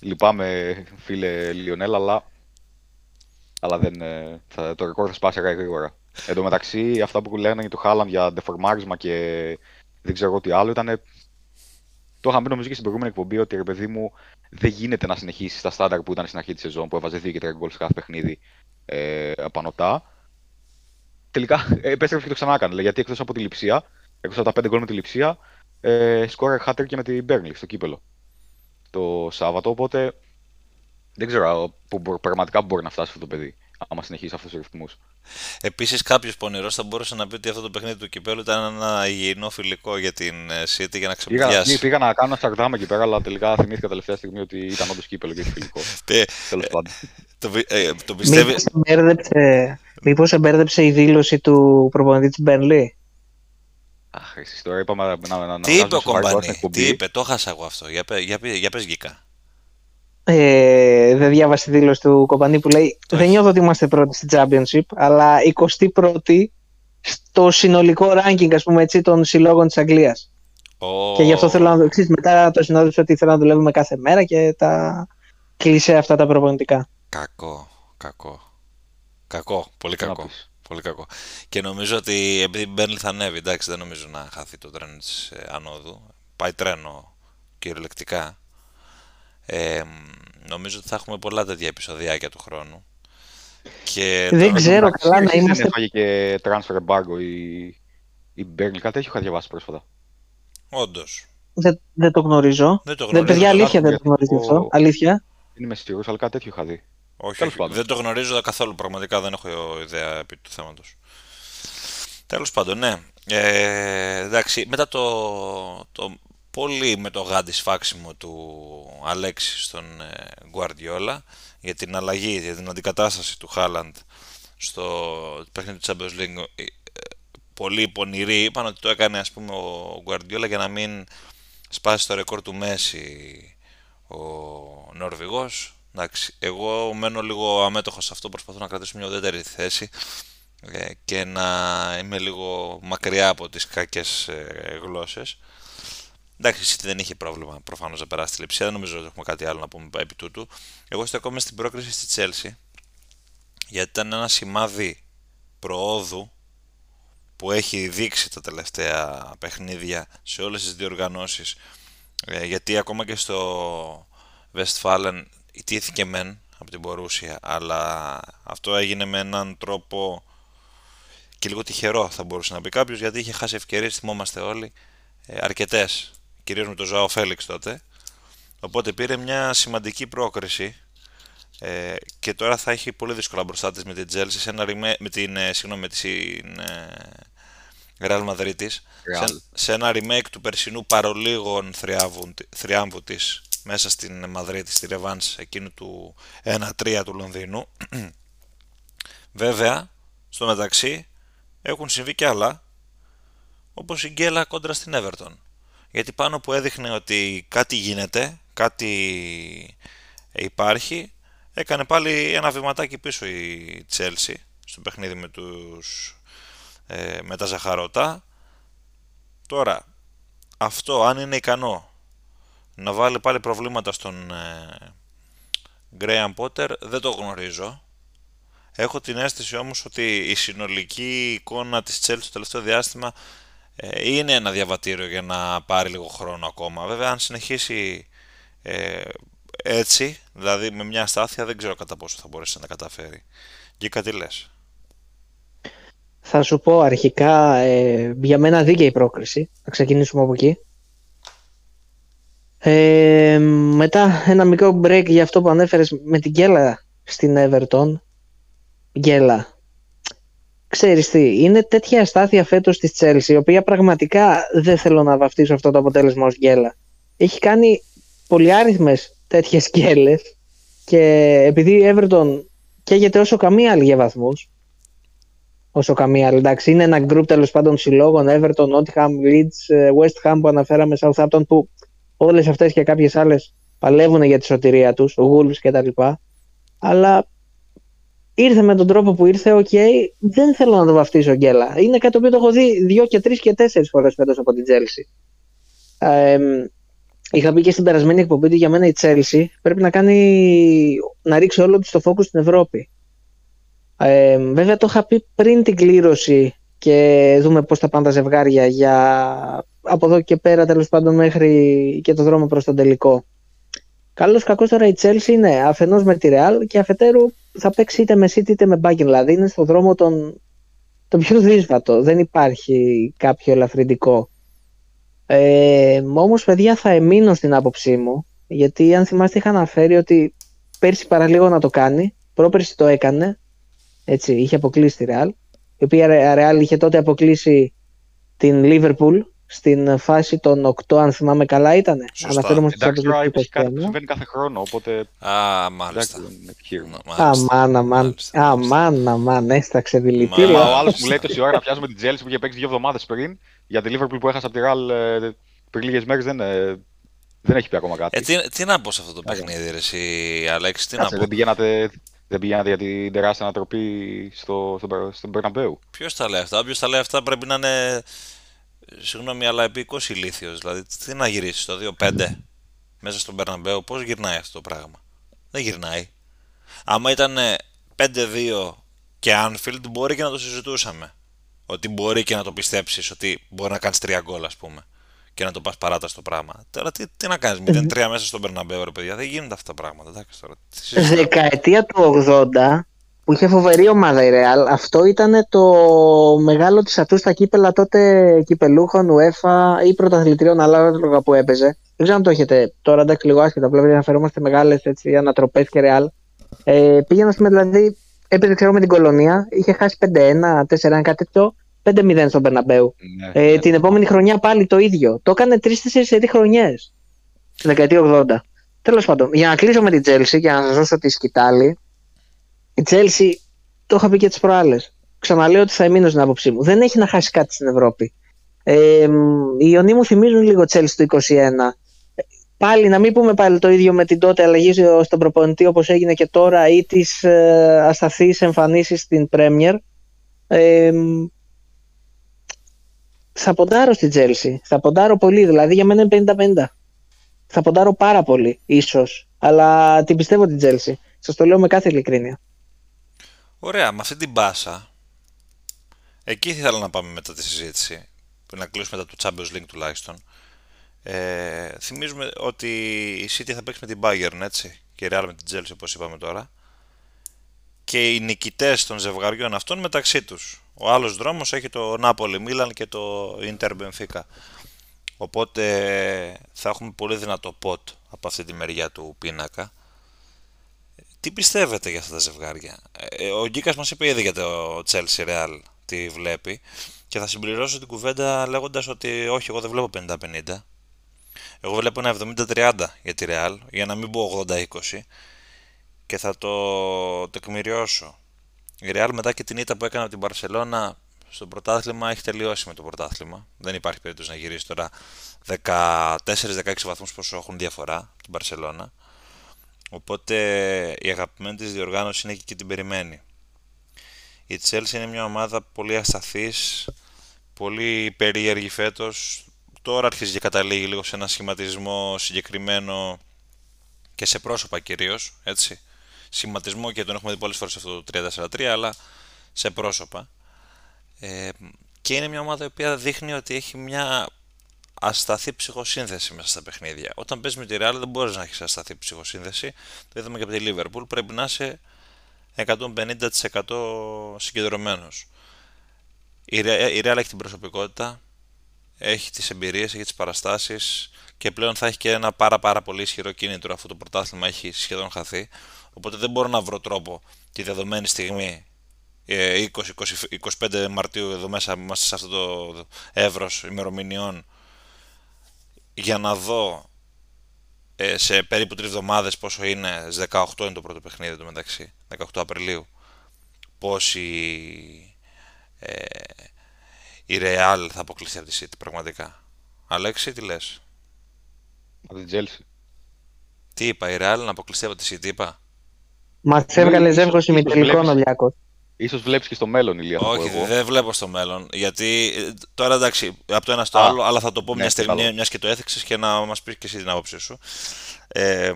Speaker 3: Λυπάμαι, φίλε Λιονέλ, αλλά, αλλά δεν, ε, θα, το ρεκόρ θα σπάσει γρήγορα. Εν τω μεταξύ, αυτά που λένε για το Χάλαμ για ντεφορμάρισμα και δεν ξέρω τι άλλο ήταν. Το είχαμε πει νομίζω και στην προηγούμενη εκπομπή ότι ρε παιδί μου δεν γίνεται να συνεχίσει στα στάνταρ που ήταν στην αρχή της σεζόν που έβαζε 2 και 3 γκολ σε κάθε παιχνίδι ε, απανοτά. Τελικά ε, επέστρεψε και το ξανά έκανε. Γιατί εκτός από τη λειψία, εκτός από τα 5 γκολ με τη λειψία, ε, σκόρε χάτερ και με την Μπέρνλι στο κύπελο το Σάββατο. Οπότε δεν ξέρω που πραγματικά μπορεί να φτάσει αυτό το παιδί, άμα συνεχίσει αυτού του ρυθμού.
Speaker 1: Επίσης, κάποιος πονηρός θα μπορούσε να πει ότι αυτό το παιχνίδι του κυπέλου ήταν ένα υγιεινό φιλικό για την ε, City για να ξεπεράσει.
Speaker 3: Πήγα, πήγα να κάνω ένα σαρδάμα εκεί πέρα, αλλά τελικά θυμήθηκα τελευταία στιγμή ότι ήταν όντως κύπελο και φιλικό.
Speaker 1: Ε, Τέλος πάντων. Το, ε, το πιστεύει.
Speaker 2: Μήπως εμπέρδεψε η δήλωση του προπονητή της Μπέρνλι;
Speaker 3: Αχ, εσείς τώρα είπαμε να, να, να
Speaker 1: Τι είπε ο Κομπανί, τι είπε, το χάσα εγώ αυτό, για, για, για, για πες γικά.
Speaker 2: Ε, δεν διάβασε τη δήλωση του Κομπανί που λέει Δεν νιώθω ότι είμαστε πρώτοι στη Championship, αλλά 21η στο συνολικό ranking ας πούμε, έτσι, των συλλόγων της Αγγλίας. Oh. Και γι' αυτό θέλω να το εξής, μετά το συνόδεψα ότι θέλω να δουλεύουμε κάθε μέρα και τα κλεισέ αυτά τα προπονητικά.
Speaker 1: Κακό, κακό. Κακό, πολύ κακό. Πολύ κακό. Και νομίζω ότι επειδή Μπέρνλι θα ανέβει, εντάξει, δεν νομίζω να χαθεί το τρένο της ε, ανόδου. Πάει τρένο κυριολεκτικά. Ε, νομίζω ότι θα έχουμε πολλά τέτοια επεισοδιάκια του χρόνου.
Speaker 2: Και δεν ξέρω καλά να είμαστε.
Speaker 3: Δεν έφαγε και transfer embargo η, η Μπέρνλι, κάτι έχει διαβάσει πρόσφατα.
Speaker 1: Όντως.
Speaker 2: Δεν, δεν το γνωρίζω. Δεν το γνωρίζω. Δεν, παιδιά, αλήθεια δεν το γνωρίζω αυτό. Αλήθεια.
Speaker 3: Δεν είμαι σίγουρο, αλλά κάτι τέτοιο είχα δει.
Speaker 1: Όχι, όχι δεν το γνωρίζω καθόλου. Πραγματικά δεν έχω ιδέα επί του θέματος. Τέλος πάντων, ναι. Ε, εντάξει, μετά το, το πολύ με το γάντι σφάξιμο του Αλέξη στον ε, Guardiola για την αλλαγή, για την αντικατάσταση του Χάλαντ στο παιχνίδι του Champions League ε, πολύ πονηροί είπαν ότι το έκανε ας πούμε ο Guardiola για να μην σπάσει το ρεκόρ του Μέση ο Νορβηγός Εντάξει, εγώ μένω λίγο αμέτωχος σε αυτό, προσπαθώ να κρατήσω μια ουδέτερη θέση ε, και να είμαι λίγο μακριά από τις κακές ε, γλώσσες. Εντάξει, η City δεν είχε πρόβλημα προφανώς να περάσει τη λειψία. Δεν νομίζω ότι έχουμε κάτι άλλο να πούμε επί τούτου. Εγώ στεκόμαι στην πρόκριση στη Chelsea γιατί ήταν ένα σημάδι προόδου που έχει δείξει τα τελευταία παιχνίδια σε όλες τις διοργανώσεις ε, γιατί ακόμα και στο Westfalen ιτήθηκε μεν από την Μπορούσια αλλά αυτό έγινε με έναν τρόπο και λίγο τυχερό θα μπορούσε να πει κάποιος γιατί είχε χάσει ευκαιρίες, θυμόμαστε όλοι, ε, αρκετές, κυρίως με τον Ζωάο Φέληξ τότε. Οπότε πήρε μια σημαντική πρόκριση ε, και τώρα θα έχει πολύ δύσκολα μπροστά της με την Chelsea, σε ένα με την, ε, συγγνώμη, με την ε, Real Madrid σε, σε, ένα remake του περσινού παρολίγων θριάμβου της μέσα στην Μαδρίτη, στη Ρεβάνς εκείνου του 1-3 του Λονδίνου. Βέβαια, στο μεταξύ έχουν συμβεί και άλλα, όπως η Γκέλα κόντρα στην Everton. Γιατί πάνω που έδειχνε ότι κάτι γίνεται, κάτι υπάρχει, έκανε πάλι ένα βηματάκι πίσω η Chelsea στο παιχνίδι με, τους, ε, με τα ζαχαρώτα. Τώρα, αυτό αν είναι ικανό να βάλει πάλι προβλήματα στον ε, Graham Potter δεν το γνωρίζω. Έχω την αίσθηση όμως ότι η συνολική εικόνα της Chelsea το τελευταίο διάστημα ε, είναι ένα διαβατήριο για να πάρει λίγο χρόνο ακόμα. Βέβαια αν συνεχίσει ε, έτσι, δηλαδή με μια στάθεια, δεν ξέρω κατά πόσο θα μπορέσει να τα καταφέρει. Και κάτι λες.
Speaker 2: Θα σου πω αρχικά ε, για μένα δίκαιη πρόκριση. Θα ξεκινήσουμε από εκεί. Ε, μετά ένα μικρό break για αυτό που ανέφερες με την Γκέλα στην Everton. Γκέλα. Ξέρεις τι, είναι τέτοια αστάθεια φέτος της Chelsea, η οποία πραγματικά δεν θέλω να βαφτίσω αυτό το αποτέλεσμα ως Γκέλα. Έχει κάνει πολυάριθμες τέτοιες γκέλες και επειδή η Everton καίγεται όσο καμία άλλη για βαθμούς, όσο καμία άλλη, εντάξει, είναι ένα γκρουπ τέλος πάντων συλλόγων, Everton, Nottingham, Leeds, ε, West Ham που αναφέραμε, Southampton που όλες αυτές και κάποιες άλλες παλεύουν για τη σωτηρία τους, οι Wolves κτλ. Αλλά ήρθε με τον τρόπο που ήρθε, OK, okay, δεν θέλω να το βαφτίσω γκέλα. Είναι κάτι το οποίο το έχω δει δύο και τρεις και τέσσερις φορές φέτος από την Chelsea. Ε, είχα πει και στην περασμένη εκπομπή ότι για μένα η Chelsea πρέπει να κάνει να ρίξει όλο της το focus στην Ευρώπη. Ε, βέβαια το είχα πει πριν την κλήρωση και δούμε πώς θα πάνε τα ζευγάρια για από εδώ και πέρα τέλος πάντων μέχρι και το δρόμο προς τον τελικό. Καλώς κακός τώρα η Chelsea είναι αφενός με τη Real και αφετέρου θα παίξει είτε με City είτε με Bayern. Δηλαδή είναι στο δρόμο τον, τον πιο δύσβατο. Δεν υπάρχει κάποιο ελαφρυντικό. Ε, Όμως, παιδιά, θα εμείνω στην άποψή μου. Γιατί αν θυμάστε, είχα αναφέρει ότι πέρσι παραλίγο να το κάνει. Πρόπερσι το έκανε. Έτσι, είχε αποκλείσει τη Real. Η οποία Real είχε τότε αποκλείσει την Liverpool στην φάση των 8, αν θυμάμαι καλά, ήταν.
Speaker 3: Αναφέρομαι στις Εντάξει, τώρα υπάρχει κάτι που συμβαίνει κάθε χρόνο, οπότε...
Speaker 1: Α, μάλιστα.
Speaker 2: Αμάν, αμάν. Αμάν, αμάν, έσταξε δηλητήριο.
Speaker 3: Ο άλλος μου λέει τόση ώρα να πιάσουμε την Chelsea που είχε παίξει δύο εβδομάδες πριν, για τη Liverpool που έχασα από τη Real ε, πριν λίγες μέρες δεν, ε, δεν έχει πει ακόμα κάτι.
Speaker 1: Ε, τι, τι να πω σε αυτό το παιχνίδι, ρε, εσύ, Αλέξη, τι Κάτσε, να πω;
Speaker 3: Δεν πηγαίνατε, δεν πηγαίνατε για την τεράστια ανατροπή στο, στο, στον Bernabeu;
Speaker 1: Ποιος τα λέει αυτά, ποιος τα λέει αυτά πρέπει να είναι συγγνώμη, αλλά επίκο ηλίθιος. Δηλαδή, τι να γυρίσεις το 2-5 μέσα στον Περναμπέο, πώς γυρνάει αυτό το πράγμα; Δεν γυρνάει. Άμα ήταν 5-2 και Anfield, μπορεί και να το συζητούσαμε. Ότι μπορεί και να το πιστέψεις ότι μπορεί να κάνεις τρία γκολ, ας πούμε. Και να το πας παράταση το πράγμα. Τώρα τι, τι να κάνεις, 0-3 μέσα στον Περναμπέο, ρε παιδιά. Δεν γίνονται αυτά τα πράγματα. Εντάξει, τώρα,
Speaker 2: Δεκαετία του 80 που είχε φοβερή ομάδα η Real. Αυτό ήταν το μεγάλο της ατού στα κύπελα τότε κυπελούχων, UEFA ή πρωταθλητριών ανάλογα που έπαιζε. Δεν ξέρω αν το έχετε τώρα, εντάξει, λίγο άσχετα. Βλέπετε να αναφερόμαστε μεγάλες ανατροπές και Real. Ε, πήγαινα, πούμε, δηλαδή, έπαιζε ξέρω με την κολονία, είχε χάσει 5-1, 4-1, κάτι τέτοιο. 5-0 στον Περναμπέου. Ναι, ε, ναι. Την επόμενη χρονιά πάλι το ίδιο. Το έκανε 3-4 χρονιές. Στην δεκαετία 80. Τέλος πάντων, για να κλείσω με την Chelsea και να σας δώσω τη σκητάλη, η Chelsea, το είχα πει και τις προάλλες. Ξαναλέω ότι θα εμείνω στην άποψή μου. Δεν έχει να χάσει κάτι στην Ευρώπη. Ε, οι Ιωνοί μου θυμίζουν λίγο Chelsea το 21. Πάλι να μην πούμε πάλι το ίδιο με την τότε αλλαγή στον προπονητή όπως έγινε και τώρα ή τις ε, ασταθείς εμφανίσεις στην Premier. Ε, θα ποντάρω στην Chelsea. Θα ποντάρω πολύ, δηλαδή για μένα είναι 50-50. Θα ποντάρω πάρα πολύ, ίσως. Αλλά την πιστεύω την Chelsea. Σας το λέω με κάθε ειλικρίνεια.
Speaker 1: Ωραία, με αυτή την μπάσα. Εκεί ήθελα να πάμε μετά τη συζήτηση. Πριν να κλείσουμε μετά το Champions League τουλάχιστον. Ε, θυμίζουμε ότι η City θα παίξει με την Bayern, έτσι. Και η Real με την Chelsea, όπως είπαμε τώρα. Και οι νικητές των ζευγαριών αυτών μεταξύ τους. Ο άλλος δρόμος έχει το Napoli Milan και το Inter Benfica. Οπότε θα έχουμε πολύ δυνατό πότ από αυτή τη μεριά του πίνακα. Τι πιστεύετε για αυτά τα ζευγάρια; Ε, ο Γκίκας μας είπε ήδη για το Chelsea Real τι βλέπει και θα συμπληρώσω την κουβέντα λέγοντας ότι όχι εγώ δεν βλέπω 50-50. Εγώ βλέπω ένα 70-30 για τη Real για να μην πω 80-20 και θα το τεκμηριώσω. Η Real μετά και την ήττα που έκανε από την Barcelona στο πρωτάθλημα έχει τελειώσει με το πρωτάθλημα. Δεν υπάρχει περίπτωση να γυρίσει τώρα 14-16 βαθμούς πόσο έχουν διαφορά την Barcelona. Οπότε η αγαπημένη της διοργάνωση είναι και την περιμένει. Η Chelsea είναι μια ομάδα πολύ ασταθής, πολύ περίεργη φέτος. Τώρα αρχίζει και καταλήγει λίγο σε ένα σχηματισμό συγκεκριμένο και σε πρόσωπα κυρίως, έτσι. Σχηματισμό και τον έχουμε δει πολλές φορές αυτό το 3-4-3, αλλά σε πρόσωπα. Ε, και είναι μια ομάδα η οποία δείχνει ότι έχει μια ασταθή ψυχοσύνθεση μέσα στα παιχνίδια. Όταν παίζει με τη Real δεν μπορείς να έχεις ασταθή ψυχοσύνθεση. Το είδαμε και από τη Liverpool. Πρέπει να είσαι 150% συγκεντρωμένος. Η Real έχει την προσωπικότητα, έχει τις εμπειρίες, έχει τις παραστάσεις και πλέον θα έχει και ένα πάρα πάρα πολύ ισχυρό κίνητρο αφού το πρωτάθλημα έχει σχεδόν χαθεί. Οπότε δεν μπορώ να βρω τρόπο τη δεδομένη στιγμή 20-25 ε, Μαρτίου εδώ μέσα είμαστε σε αυτό το εύρος ημερομηνιών για να δω ε, σε περίπου τρεις εβδομάδες πόσο είναι, στις 18 είναι το πρώτο παιχνίδι του μεταξύ, 18 Απριλίου, πώς η, ε, η Real θα αποκλειστεί από τη City πραγματικά. Αλέξη, τι λες;
Speaker 3: Από την Chelsea.
Speaker 1: Τι είπα, η Real να αποκλειστεί από τη City, είπα;
Speaker 2: Μας έβγαλε ζεύγος ημιτελικών ο Λιάκος
Speaker 3: σω βλέπεις και στο μέλλον, Ηλία.
Speaker 1: Όχι, δεν βλέπω στο μέλλον. Γιατί ε, τώρα εντάξει, από το ένα στο άλλο, αλλά θα το πω ναι, μια στιγμή, μιας και το έθεξε και να μας πεις και εσύ την άποψή σου. Ε,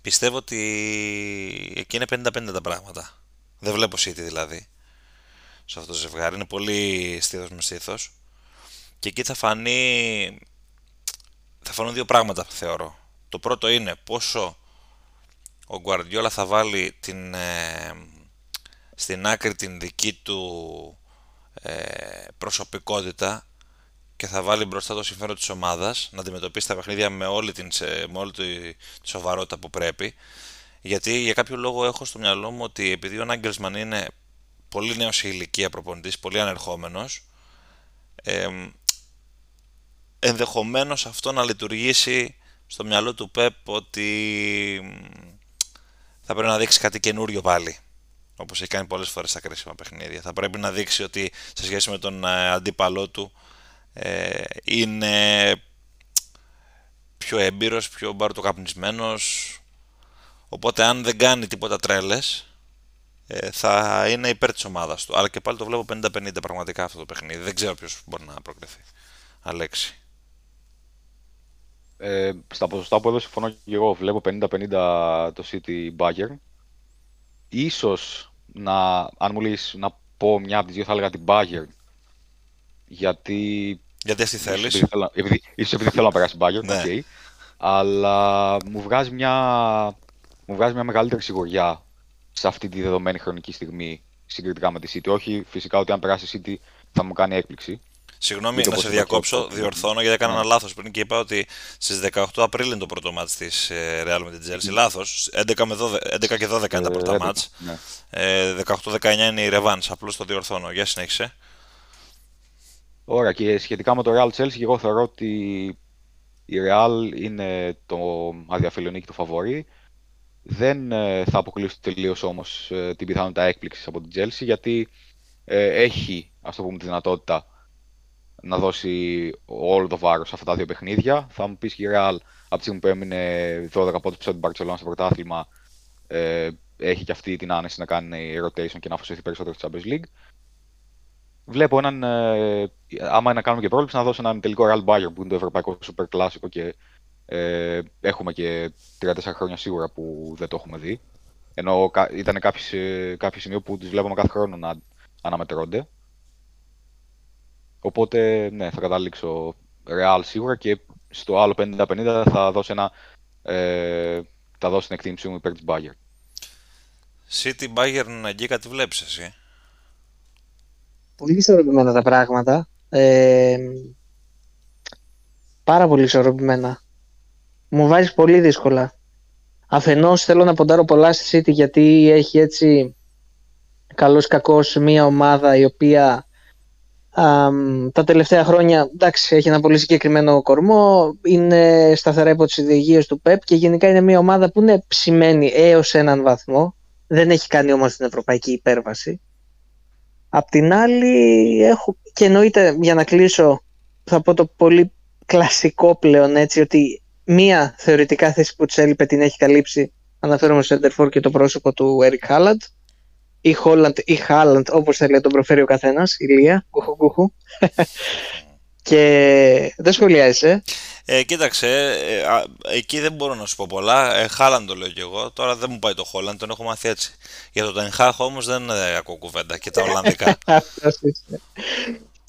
Speaker 1: πιστεύω ότι εκεί είναι 50-50 τα πράγματα. Δεν βλέπω City δηλαδή. Σε αυτό το ζευγάρι. Είναι πολύ στήθος με στήθος. Και εκεί θα φανεί. Θα φανούν δύο πράγματα θεωρώ. Το πρώτο είναι πόσο ο Γκουαρδιόλα θα βάλει την, ε, στην άκρη την δική του ε, προσωπικότητα και θα βάλει μπροστά το συμφέρον της ομάδας να αντιμετωπίσει τα παιχνίδια με όλη, την, με όλη τη σοβαρότητα που πρέπει. Γιατί για κάποιο λόγο έχω στο μυαλό μου ότι επειδή ο Νάγκελσμαν είναι πολύ νέος σε ηλικία προπονητής, πολύ ανερχόμενος ε, ενδεχομένως αυτό να λειτουργήσει στο μυαλό του Πεπ ότι θα πρέπει να δείξει κάτι καινούριο πάλι όπως έχει κάνει πολλές φορές στα κρίσιμα παιχνίδια. Θα πρέπει να δείξει ότι σε σχέση με τον ε, αντίπαλό του ε, είναι πιο έμπειρος, πιο μπαρτοκαπνισμένος. Οπότε αν δεν κάνει τίποτα τρέλες ε, θα είναι υπέρ της ομάδας του. Αλλά και πάλι το βλέπω 50-50 πραγματικά αυτό το παιχνίδι. Δεν ξέρω ποιος μπορεί να προκριθεί. Αλέξη.
Speaker 3: Ε, στα ποσοστά που έδωσε συμφωνώ και εγώ. Βλέπω 50-50 το City Bayern. Ίσως να, αν μου λες να πω μια από τις δύο θα έλεγα την Bayern γιατί...
Speaker 1: Γιατί αυτή θέλεις.
Speaker 3: Επειδή, ίσως επειδή θέλω να περάσει Bayern, ναι. okay, αλλά μου βγάζει, μια, μου βγάζει μια μεγαλύτερη σιγουριά σε αυτή τη δεδομένη χρονική στιγμή συγκριτικά με τη City. Όχι φυσικά ότι αν περάσει η City θα μου κάνει έκπληξη.
Speaker 1: Συγγνώμη να σε διακόψω, διορθώνω γιατί έκανα ένα λάθος πριν και είπα ότι στις 18 Απρίλη είναι το πρώτο μάτς της ε, Real με την Chelsea. Ναι. Λάθος. 11, 11 και 12 είναι τα πρώτα ε, μάτς. 18-19 ναι. ε, είναι η Revans. Απλώς το διορθώνω. Για συνέχισε.
Speaker 3: Ωραία, και σχετικά με το Real Chelsea, εγώ θεωρώ ότι η Real είναι το αδιαφιλονίκη του φαβορή. Δεν θα αποκλείσει τελείως όμως την πιθανότητα έκπληξης από την Chelsea γιατί έχει, ας το πούμε, τη δυνατότητα να δώσει όλο το βάρος σε αυτά τα δύο παιχνίδια. Θα μου πεις και η Real από τη στιγμή που έμεινε 12 πόντους πίσω την Barcelona στο πρωτάθλημα, ε, έχει και αυτή την άνεση να κάνει rotation και να αφοσιωθεί περισσότερο στο Champions League. βλέπω έναν, ε, άμα να κάνουμε και πρόληψη, να δώσω έναν τελικό Real Bayern που είναι το ευρωπαϊκό super κλασικό και ε, έχουμε και 3-4 χρόνια σίγουρα που δεν το έχουμε δει. Ενώ ήταν κάποιος, ε, κάποιο σημείο που τους βλέπουμε κάθε χρόνο να αναμετρώνται. Οπότε, ναι, θα καταλήξω Real σίγουρα και στο άλλο 50-50 θα δώσω ένα, ε, θα δώσω την εκτίμησή μου υπέρ της Bayern.
Speaker 1: City Bayern εκεί κάτι βλέπεις εσύ;
Speaker 2: Πολύ ισορροπημένα τα πράγματα. Ε, πάρα πολύ ισορροπημένα. Μου βάζεις πολύ δύσκολα. Αφενός θέλω να ποντάρω πολλά στη City γιατί έχει έτσι καλός κακός μια ομάδα η οποία τα τελευταία χρόνια εντάξει, έχει ένα πολύ συγκεκριμένο κορμό, είναι σταθερά υπό τις ιδεογείες του ΠΕΠ και γενικά είναι μια ομάδα που είναι ψημένη έως έναν βαθμό. Δεν έχει κάνει όμως την ευρωπαϊκή υπέρβαση. Απ' την άλλη έχω και εννοείται για να κλείσω θα πω το πολύ κλασικό πλέον έτσι ότι μία θεωρητικά θέση που της έλειπε την έχει καλύψει αναφέρομαι στο Center και το πρόσωπο του Eric Haaland ή Holland ή Haaland όπως θέλει να τον προφέρει ο καθένας ηλία, κουχου κουχου και δεν σχολιάζεσαι
Speaker 1: ε, κοίταξε, ε, εκεί δεν μπορώ να σου πω πολλά. Ε, Χάλαν το λέω κι εγώ. Τώρα δεν μου πάει το Χόλαντ, τον έχω μάθει έτσι. Για το Τενχάχ όμως δεν είναι ακούω κουβέντα και τα Ολλανδικά.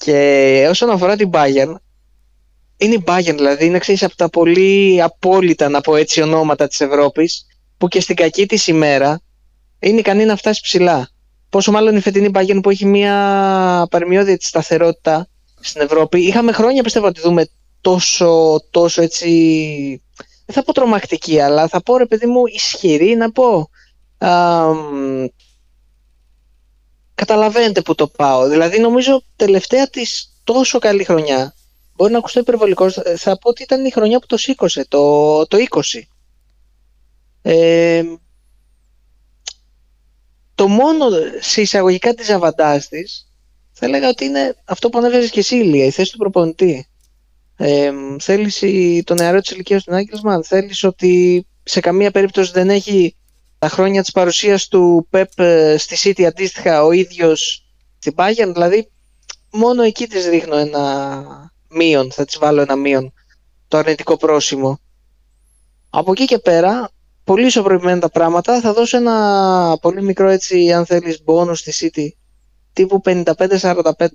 Speaker 2: και όσον αφορά την Bayern, είναι η Bayern δηλαδή, είναι ξέρεις από τα πολύ απόλυτα να πω έτσι ονόματα της Ευρώπης που και στην κακή της ημέρα είναι ικανή να φτάσει ψηλά. Πόσο μάλλον η φετινή Bayern που έχει μια παρμιώδη σταθερότητα στην Ευρώπη. Είχαμε χρόνια πιστεύω ότι δούμε τόσο, τόσο έτσι, δεν θα πω τρομακτική, αλλά θα πω ρε παιδί μου ισχυρή να πω. Α, καταλαβαίνετε που το πάω. Δηλαδή νομίζω τελευταία της τόσο καλή χρονιά, μπορεί να ακουστώ υπερβολικός, θα πω ότι ήταν η χρονιά που το σήκωσε, το, το 20. Ε, το μόνο σε εισαγωγικά της αβαντάς της θα έλεγα ότι είναι αυτό που ανέβαιζε και εσύ Ηλία, η θέση του προπονητή. Ε, θέλεις το νεαρό της ηλικίας του Νάγκελσμαν, θέλεις ότι σε καμία περίπτωση δεν έχει τα χρόνια της παρουσίας του Πεπ στη City αντίστοιχα ο ίδιος στην Bayern, δηλαδή μόνο εκεί της ρίχνω ένα μείον, θα της βάλω ένα μείον, το αρνητικό πρόσημο. Από εκεί και πέρα, πολύ ισοπροπημένα τα πράγματα, θα δώσω ένα πολύ μικρό έτσι, αν θέλεις, bonus στη City, τύπου 55-45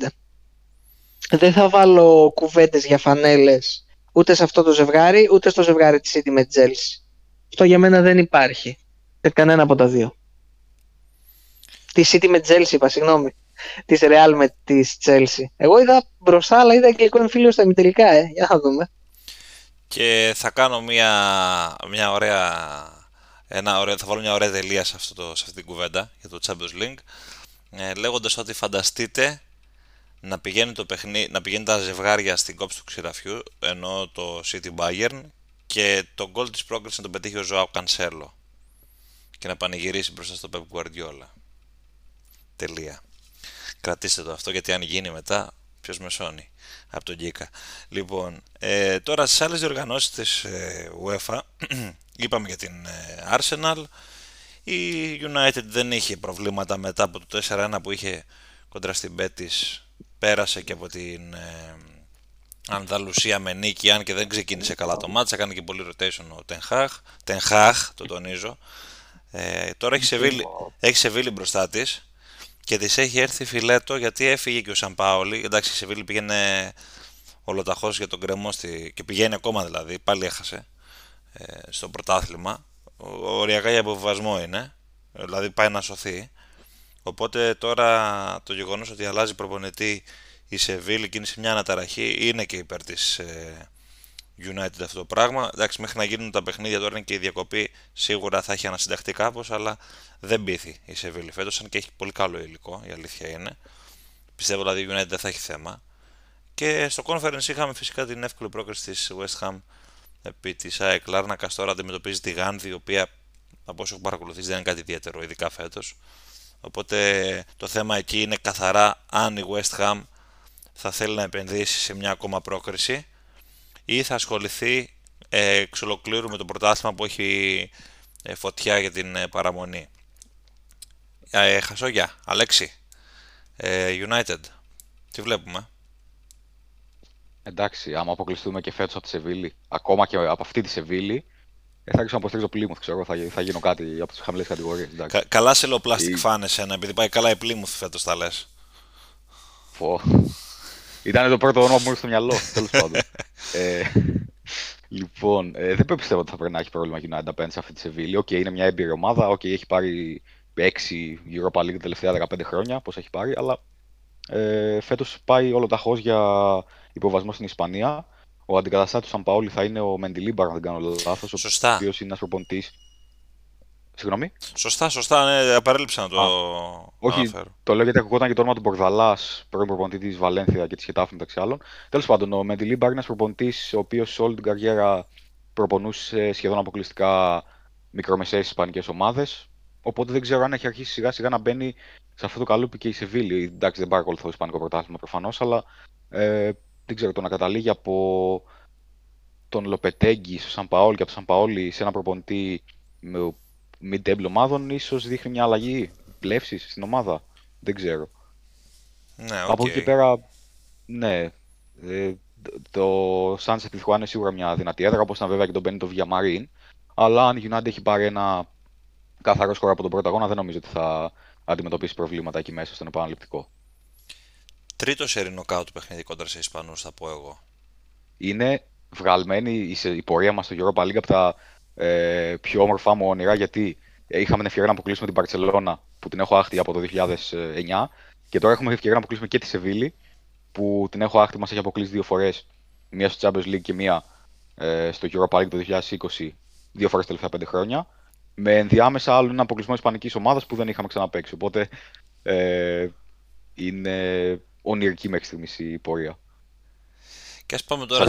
Speaker 2: δεν θα βάλω κουβέντες για φανέλες ούτε σε αυτό το ζευγάρι, ούτε στο ζευγάρι της City με τη Chelsea. Αυτό για μένα δεν υπάρχει. Σε κανένα από τα δύο. Τη City με τη Chelsea είπα, συγγνώμη. Της Real με της Chelsea. Εγώ είδα μπροστά, αλλά είδα αγγλικό εμφύλιο στα ημιτελικά, ε. Για να δούμε.
Speaker 1: Και θα κάνω μια, μια ωραία, ένα ωραίο, θα βάλω μια ωραία τελεία σε, αυτό το, σε αυτή την κουβέντα για το Champions League, ε, λέγοντας ότι φανταστείτε να πηγαίνει, το παιχνί, να πηγαίνει τα ζευγάρια στην κόψη του ξηραφιού, ενώ το City Bayern και το goal της πρόκρισης να τον πετύχει ο Ζωάου Κανσέλο και να πανηγυρίσει μπροστά στο Pep Guardiola. Τελεία. Κρατήστε το αυτό γιατί αν γίνει μετά ποιος μεσώνει από τον Γκίκα. Λοιπόν, ε, τώρα στις άλλες διοργανώσεις της ε, UEFA είπαμε για την ε, Arsenal η United δεν είχε προβλήματα μετά από το 4-1 που είχε κοντρα στην Betis πέρασε και από την ε, Ανδαλουσία με νίκη, αν και δεν ξεκίνησε καλά το μάτς, έκανε και πολύ rotation ο Τενχάχ, Τενχάχ το τονίζω. Ε, τώρα έχει Σεβίλη, έχει Σεβίλη μπροστά της και της έχει έρθει φιλέτο γιατί έφυγε και ο Σαμπάολη. Εντάξει, η Σεβίλη πήγαινε ολοταχώς για τον κρεμό στη, και πηγαίνει ακόμα δηλαδή, πάλι έχασε ε, στο πρωτάθλημα. Οριακά για αποβιβασμό είναι, δηλαδή πάει να σωθεί. Οπότε τώρα το γεγονός ότι αλλάζει προπονητή η Σεβίλη και είναι σε μια αναταραχή είναι και υπέρ της ε, United αυτό το πράγμα. Εντάξει, μέχρι να γίνουν τα παιχνίδια τώρα και η διακοπή σίγουρα θα έχει ανασυνταχθεί κάπως, αλλά δεν πείθει η Σεβίλη φέτος, αν και έχει πολύ καλό υλικό, η αλήθεια είναι. Πιστεύω δηλαδή η United δεν θα έχει θέμα. Και στο conference είχαμε φυσικά την εύκολη πρόκριση της West Ham επί της ΑΕΚ Λάρνακας. Τώρα αντιμετωπίζει τη Γάνδη, η οποία από όσο έχω παρακολουθήσει δεν είναι κάτι ιδιαίτερο, ειδικά φέτος. Οπότε το θέμα εκεί είναι καθαρά αν η West Ham θα θέλει να επενδύσει σε μια ακόμα πρόκριση ή θα ασχοληθεί ε, εξ ολοκλήρου με το πρωτάθλημα που έχει ε, φωτιά για την ε, παραμονή. Ε, Χασόγια, Αλέξη, ε, United. Τι βλέπουμε;
Speaker 3: Εντάξει, άμα αποκλειστούμε και φέτος από τη Σεβίλη, ακόμα και από αυτή τη Σεβίλη, ε, θα άρχισα να υποστηρίζω Πλήμουθ, ξέρω, θα, θα γίνω κάτι από τις χαμηλές κατηγορίες.
Speaker 1: Κα, καλά σε λοπλαστικ Η... φάνεσαι ένα, επειδή πάει καλά η Πλήμουθ φέτος τα λες.
Speaker 3: Φω. Ήταν το πρώτο όνομα που μου ήρθε στο μυαλό, τέλος πάντων. ε, λοιπόν, ε, δεν πιστεύω ότι θα πρέπει να έχει πρόβλημα United απέναντι σε αυτή τη Σεβίλη. OK, okay, είναι μια έμπειρη ομάδα. OK, okay, έχει πάρει 6 Europa League τα τελευταία 15 χρόνια, πόσα έχει πάρει, αλλά ε, φέτος πάει ολοταχώς για υποβιβασμό στην Ισπανία. Ο αντικαταστάτης του Σαμπάολι θα είναι ο Μεντιλίμπαρ, αν δεν κάνω λάθος.
Speaker 1: Σωστά.
Speaker 3: Ο οποίος είναι ένας προπονητής. Συγγνώμη.
Speaker 1: Σωστά, σωστά. Ναι, παρέλειψα να το. Α,
Speaker 3: όχι,
Speaker 1: αναφέρω.
Speaker 3: το λέω γιατί ακούγονταν και το όνομα του Μπορδαλά, πρώην προπονητής της Βαλένθια και της Χετάφη μεταξύ άλλων. Τέλος πάντων, ο Μεντιλίμπαρ είναι ένας προπονητής ο οποίος σε όλη την καριέρα προπονούσε σχεδόν αποκλειστικά μικρομεσαίες ισπανικές ομάδες. Οπότε δεν ξέρω αν έχει αρχίσει σιγά σιγά να μπαίνει σε αυτό το καλούπι και η Σεβίλη. Εντάξει, δεν παρακολουθώ το Ισπανικό πρωτάθλημα προφανώς, αλλά ε, δεν ξέρω, το να καταλήγει από τον Λοπετέγκη στο Σαν Παόλ και από τον Σαν Παόλη σε ένα προπονητή με mid-table ομάδων, ίσως δείχνει μια αλλαγή πλεύσης στην ομάδα. Δεν ξέρω.
Speaker 1: Ναι, okay.
Speaker 3: Από εκεί πέρα, ναι. Ε, το Sunset Tijuana είναι σίγουρα μια δυνατή έδρα, όπως ήταν βέβαια και τον Benito Villamarin. Αλλά αν η United έχει πάρει ένα καθαρό σκορ από τον πρώτο αγώνα, δεν νομίζω ότι θα αντιμετωπίσει προβλήματα εκεί μέσα στον επαναληπτικό.
Speaker 1: Τρίτο σερί νοκάου παιχνίδι κόντρα σε Ισπανούς, θα πω εγώ.
Speaker 3: Είναι βγαλμένη η πορεία μας στο Europa League από τα ε, πιο όμορφα μου όνειρα, γιατί είχαμε την ευκαιρία να αποκλείσουμε την Παρσελώνα που την έχω άχτη από το 2009 και τώρα έχουμε την ευκαιρία να αποκλείσουμε και τη Σεβίλη που την έχω άχτη, μας έχει αποκλείσει δύο φορές. Μία στο Champions League και μία ε, στο Europa League το 2020, δύο φορές τα τελευταία πέντε χρόνια. Με ενδιάμεσα άλλο ένα αποκλεισμό Ισπανικής ομάδας που δεν είχαμε ξαναπέξει. Οπότε ε, είναι ονειρική μέχρι στιγμής η πορεία.
Speaker 1: Και ας πάμε τώρα...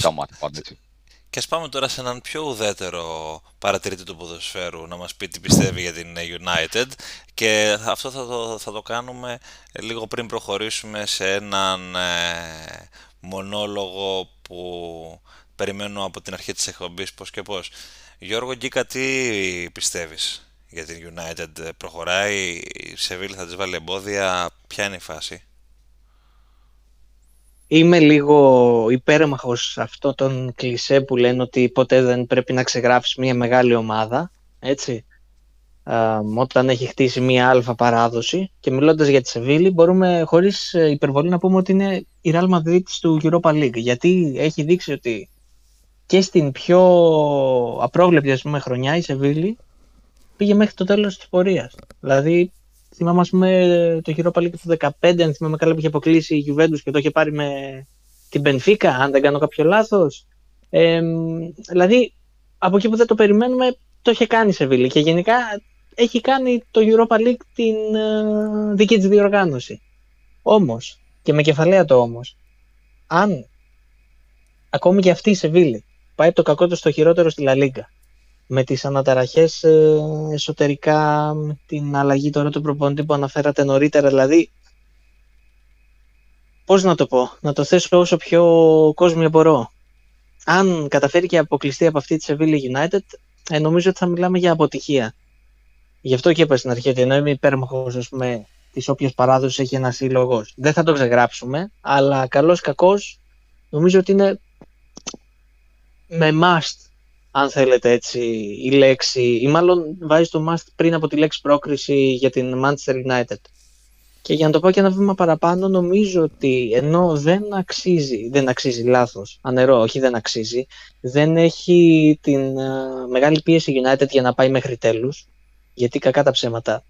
Speaker 1: Και ας πάμε τώρα σε έναν πιο ουδέτερο παρατηρητή του ποδοσφαίρου να μας πει τι πιστεύει για την United. Και αυτό θα το, θα το κάνουμε λίγο πριν προχωρήσουμε σε έναν ε, μονόλογο που περιμένω από την αρχή της εκπομπής. Πώς και πώς. Γιώργο Γκίκα, τι πιστεύεις για την United, προχωράει, η Σεβίλη θα της βάλει εμπόδια, ποια είναι η φάση;
Speaker 2: Είμαι λίγο υπέρμαχος αυτό τον κλισέ που λένε ότι ποτέ δεν πρέπει να ξεγράψεις μια μεγάλη ομάδα, έτσι. όταν έχει χτίσει μια αλφα παράδοση και μιλώντας για τη Σεβίλη μπορούμε χωρίς ε, υπερβολή να πούμε ότι είναι η Real Madrid του Europa League γιατί έχει δείξει ότι και στην πιο απρόβλεπτη ας πούμε, χρονιά η Σεβίλη πήγε μέχρι το τέλος της πορείας. Δηλαδή θυμάμαι, ας πούμε, το Europa League του 2015, αν θυμάμαι καλά, που είχε αποκλείσει η Juventus και το είχε πάρει με την Benfica, αν δεν κάνω κάποιο λάθος. Ε, δηλαδή, από εκεί που δεν το περιμένουμε, το είχε κάνει σε Βίλη και γενικά έχει κάνει το Europa League την uh, δική της διοργάνωση. Όμως, και με κεφαλαία το όμως, αν ακόμη και αυτή η Σεβίλη πάει από το κακό του στο χειρότερο στη La Liga με τις αναταραχές ε, εσωτερικά, την αλλαγή τώρα του προπονητή που αναφέρατε νωρίτερα, δηλαδή πώς να το πω, να το θέσω όσο πιο κόσμιο μπορώ. Αν καταφέρει και αποκλειστεί από αυτή τη Sevilla United, ε, νομίζω ότι θα μιλάμε για αποτυχία. Γι' αυτό και είπα στην αρχή ότι ενώ είμαι υπέρμαχος ας πούμε, της όποιας παράδοσης έχει ένας σύλλογος. Δεν θα το ξεγράψουμε, αλλά καλός κακός νομίζω ότι είναι με must αν θέλετε έτσι, η λέξη, ή μάλλον βάζει το must πριν από τη λέξη πρόκριση για την Manchester United. Και για να το πω και ένα βήμα παραπάνω, νομίζω ότι ενώ δεν αξίζει, δεν αξίζει λάθος, ανερώ, όχι δεν αξίζει, δεν έχει την uh, μεγάλη πίεση United για να πάει μέχρι τέλους, γιατί κακά τα ψέματα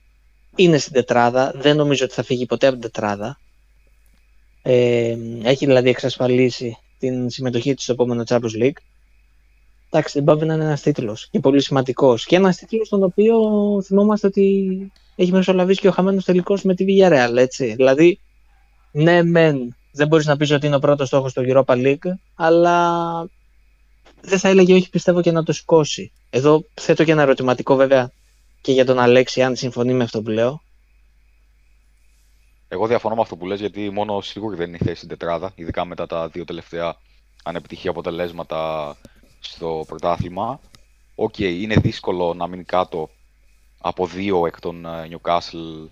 Speaker 2: είναι στην τετράδα, δεν νομίζω ότι θα φύγει ποτέ από την τετράδα. Ε, έχει δηλαδή εξασφαλίσει την συμμετοχή της στο επόμενο Champions League εντάξει, δεν πάει να είναι ένας τίτλος και πολύ σημαντικός. Και ένας τίτλος τον οποίο θυμόμαστε ότι έχει μεσολαβήσει και ο χαμένος τελικός με τη Villarreal, έτσι. Δηλαδή, ναι, μεν, δεν μπορείς να πεις ότι είναι ο πρώτος στόχος του Europa League, αλλά δεν θα έλεγε όχι, πιστεύω και να το σηκώσει. Εδώ θέτω και ένα ερωτηματικό βέβαια και για τον Αλέξη, αν συμφωνεί με αυτό που λέω.
Speaker 3: Εγώ διαφωνώ με αυτό που λες, γιατί μόνο σίγουρη δεν είναι η θέση στην τετράδα, ειδικά μετά τα δύο τελευταία ανεπιτυχή αποτελέσματα στο πρωτάθλημα. OK, okay, είναι δύσκολο να μείνει κάτω από δύο εκ των ε, Newcastle,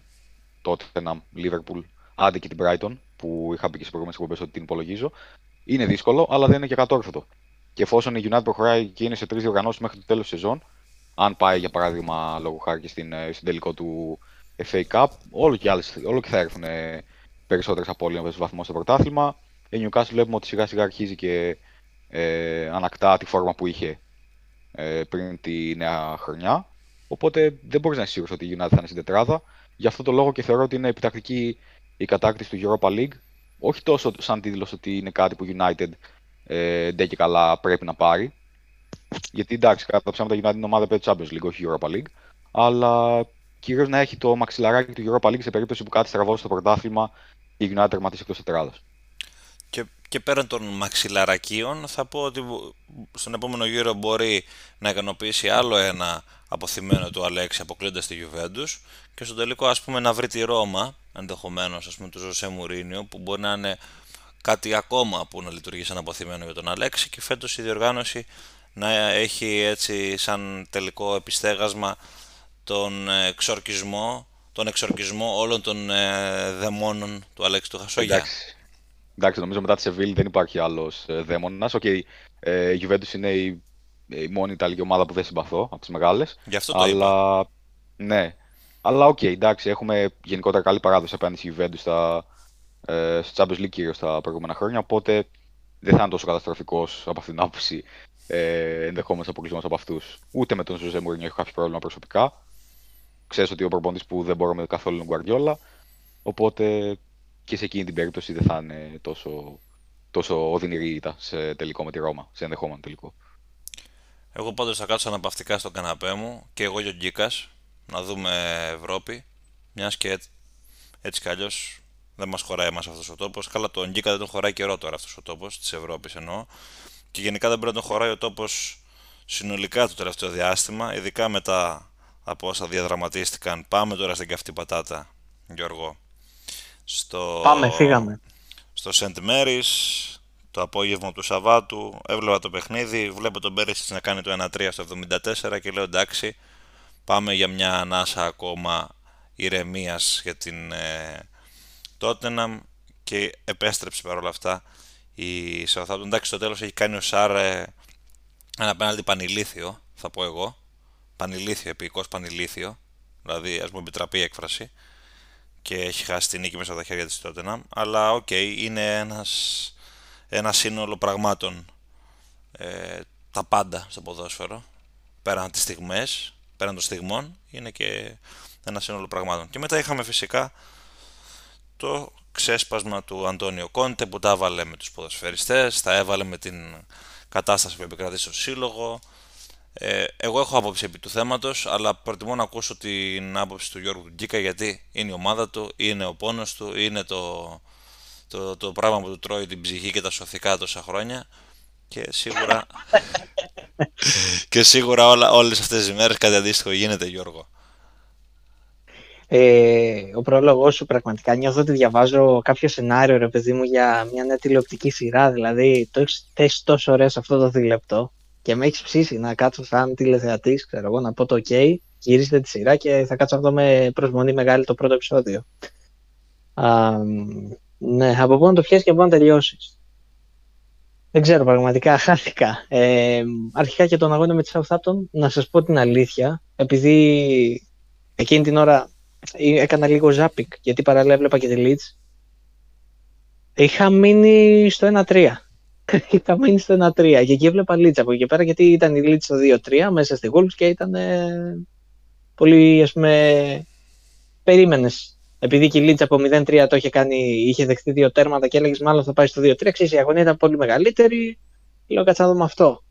Speaker 3: Tottenham, Liverpool, άντε και την Brighton. που είχα πει και σε προηγούμενες εκπομπές ότι την υπολογίζω. Είναι δύσκολο, αλλά δεν είναι και ακατόρθωτο. Και εφόσον η United προχωράει και είναι σε τρεις διοργανώσεις μέχρι το τέλος της σεζόν, αν πάει για παράδειγμα λόγω χάρη και στην, στην τελικό του FA Cup, όλο και, άλλες, όλο και θα έρθουν περισσότερες απώλειες βαθμό στο πρωτάθλημα. Η Newcastle βλέπουμε ότι σιγά σιγά αρχίζει και ε, ανακτά τη φόρμα που είχε ε, πριν τη νέα χρονιά. Οπότε δεν μπορείς να είσαι σίγουρος ότι η United θα είναι στην τετράδα. Γι' αυτό το λόγο και θεωρώ ότι είναι επιτακτική η κατάκτηση του Europa League. Όχι τόσο σαν τίτλος ότι είναι κάτι που United ε, ντε και καλά πρέπει να πάρει. Γιατί εντάξει, κατά ψέματα United είναι ομάδα που Champions League, όχι Europa League. Αλλά κυρίως να έχει το μαξιλαράκι του Europa League σε περίπτωση που κάτι στραβώσει στο πρωτάθλημα και η United τερματίσει εκτός τετράδας.
Speaker 1: Και, και πέραν των μαξιλαρακίων, θα πω ότι στον επόμενο γύρο μπορεί να ικανοποιήσει άλλο ένα αποθυμένο του Αλέξη αποκλείοντας τη Juventus και στο τελικό ας πούμε να βρει τη Ρώμα ενδεχομένως ας πούμε του Ζωσέ Μουρίνιο που μπορεί να είναι κάτι ακόμα που να λειτουργεί σαν αποθυμένο για τον Αλέξη και φέτος η διοργάνωση να έχει έτσι σαν τελικό επιστέγασμα τον εξορκισμό, τον εξορκισμό όλων των ε, δαιμόνων του Αλέξη του Χασόγια.
Speaker 3: Εντάξει. Εντάξει, νομίζω μετά τη Σεβίλη δεν υπάρχει άλλος ε, δαίμονας. OK, okay, ε, η Juventus είναι η, η μόνη Ιταλική ομάδα που δεν συμπαθώ από τις μεγάλες.
Speaker 1: Γι' αυτό το
Speaker 3: αλλά...
Speaker 1: είπα.
Speaker 3: Ναι. Αλλά OK, okay, εντάξει, έχουμε γενικότερα καλή παράδοση απέναντι στη Juventus στα, ε, στο Champions League κυρίως τα προηγούμενα χρόνια. Οπότε δεν θα είναι τόσο καταστροφικός από αυτήν την άποψη ε, ενδεχόμενος αποκλεισμός από αυτούς. Ούτε με τον Ζωζέ Μουρίνιο έχω κάποιο πρόβλημα προσωπικά. Ξέρεις ότι ο προπονητής που δεν μπορούμε καθόλου είναι ο Γκουαρδιόλα. Οπότε και σε εκείνη την περίπτωση δεν θα είναι τόσο, τόσο οδυνηρή ήττα σε τελικό με τη Ρώμα, σε ενδεχόμενο τελικό.
Speaker 1: Εγώ πάντως θα κάτσω αναπαυτικά στον καναπέ μου και εγώ και ο Γκίκας να δούμε Ευρώπη, μιας και έτσι, έτσι κι αλλιώς δεν μας χωράει εμάς αυτός ο τόπος. Καλά τον Γκίκα δεν τον χωράει καιρό τώρα αυτός ο τόπος, της Ευρώπης εννοώ. Και γενικά δεν πρέπει να τον χωράει ο τόπος συνολικά το τελευταίο διάστημα, ειδικά μετά από όσα διαδραματίστηκαν. Πάμε τώρα στην καυτή πατάτα, Γιώργο στο,
Speaker 2: Πάμε, φύγαμε.
Speaker 1: Στο Σεντ Μέρις, το απόγευμα του Σαββάτου, έβλεπα το παιχνίδι, βλέπω τον Πέρυσι να κάνει το 1-3 στο 74 και λέω εντάξει, πάμε για μια ανάσα ακόμα ηρεμίας για την ε, Tottenham και επέστρεψε παρόλα αυτά η Southampton. Εντάξει, στο τέλος έχει κάνει ο Σάρ ε, ένα πέναλτι πανηλίθιο, θα πω εγώ. Πανηλίθιο, επικός πανηλίθιο, δηλαδή ας μου επιτραπεί η έκφραση και έχει χάσει την νίκη μέσα από τα χέρια της Tottenham αλλά OK, okay, είναι ένας, ένα σύνολο πραγμάτων ε, τα πάντα στο ποδόσφαιρο πέραν τις στιγμές, πέραν των στιγμών είναι και ένα σύνολο πραγμάτων. Και μετά είχαμε φυσικά το ξέσπασμα του Αντώνιο Κόντε που τα έβαλε με τους ποδοσφαιριστές, τα έβαλε με την κατάσταση που επικρατεί στο σύλλογο ε, εγώ έχω άποψη επί του θέματος, αλλά προτιμώ να ακούσω την άποψη του Γιώργου Γκίκα γιατί είναι η ομάδα του, είναι ο πόνος του, είναι το, το, το πράγμα που του τρώει την ψυχή και τα σωθικά τόσα χρόνια. Και σίγουρα, και σίγουρα όλα, όλες αυτές τις μέρες κάτι αντίστοιχο γίνεται Γιώργο.
Speaker 2: Ε, ο πρόλογος σου πραγματικά νιώθω ότι διαβάζω κάποιο σενάριο ρε παιδί μου για μια νέα τηλεοπτική σειρά. Δηλαδή το έχεις θέσει τόσο ωραία σε αυτό το δίλεπτο και με έχεις ψήσει να κάτσω σαν τηλεθεατής, ξέρω εγώ, να πω το OK, γυρίστε τη σειρά και θα κάτσω αυτό με προσμονή μεγάλη το πρώτο επεισόδιο. Α, ναι, από πού να το πιάσει και από να τελειώσεις. Δεν ξέρω, πραγματικά χάθηκα. Ε, αρχικά και τον αγώνα με τη Southampton, να σας πω την αλήθεια, επειδή εκείνη την ώρα έκανα λίγο ζάπικ, γιατί παράλληλα έβλεπα και τη Leeds, είχα μείνει στο 1-3. Είχα μείνει στο 1-3 και εκεί έβλεπα Λίτσα από εκεί πέρα γιατί ήταν η Λίτσα στο 2-3 μέσα στη Wolves και ήταν ε, πολύ ας πούμε περίμενες. Επειδή και η Λίτσα από 0-3 το είχε, κάνει, είχε δεχτεί δύο τέρματα και έλεγες μάλλον θα πάει στο 2-3 ξέρεις η αγωνία ήταν πολύ μεγαλύτερη. Λέω κάτσα να δούμε αυτό.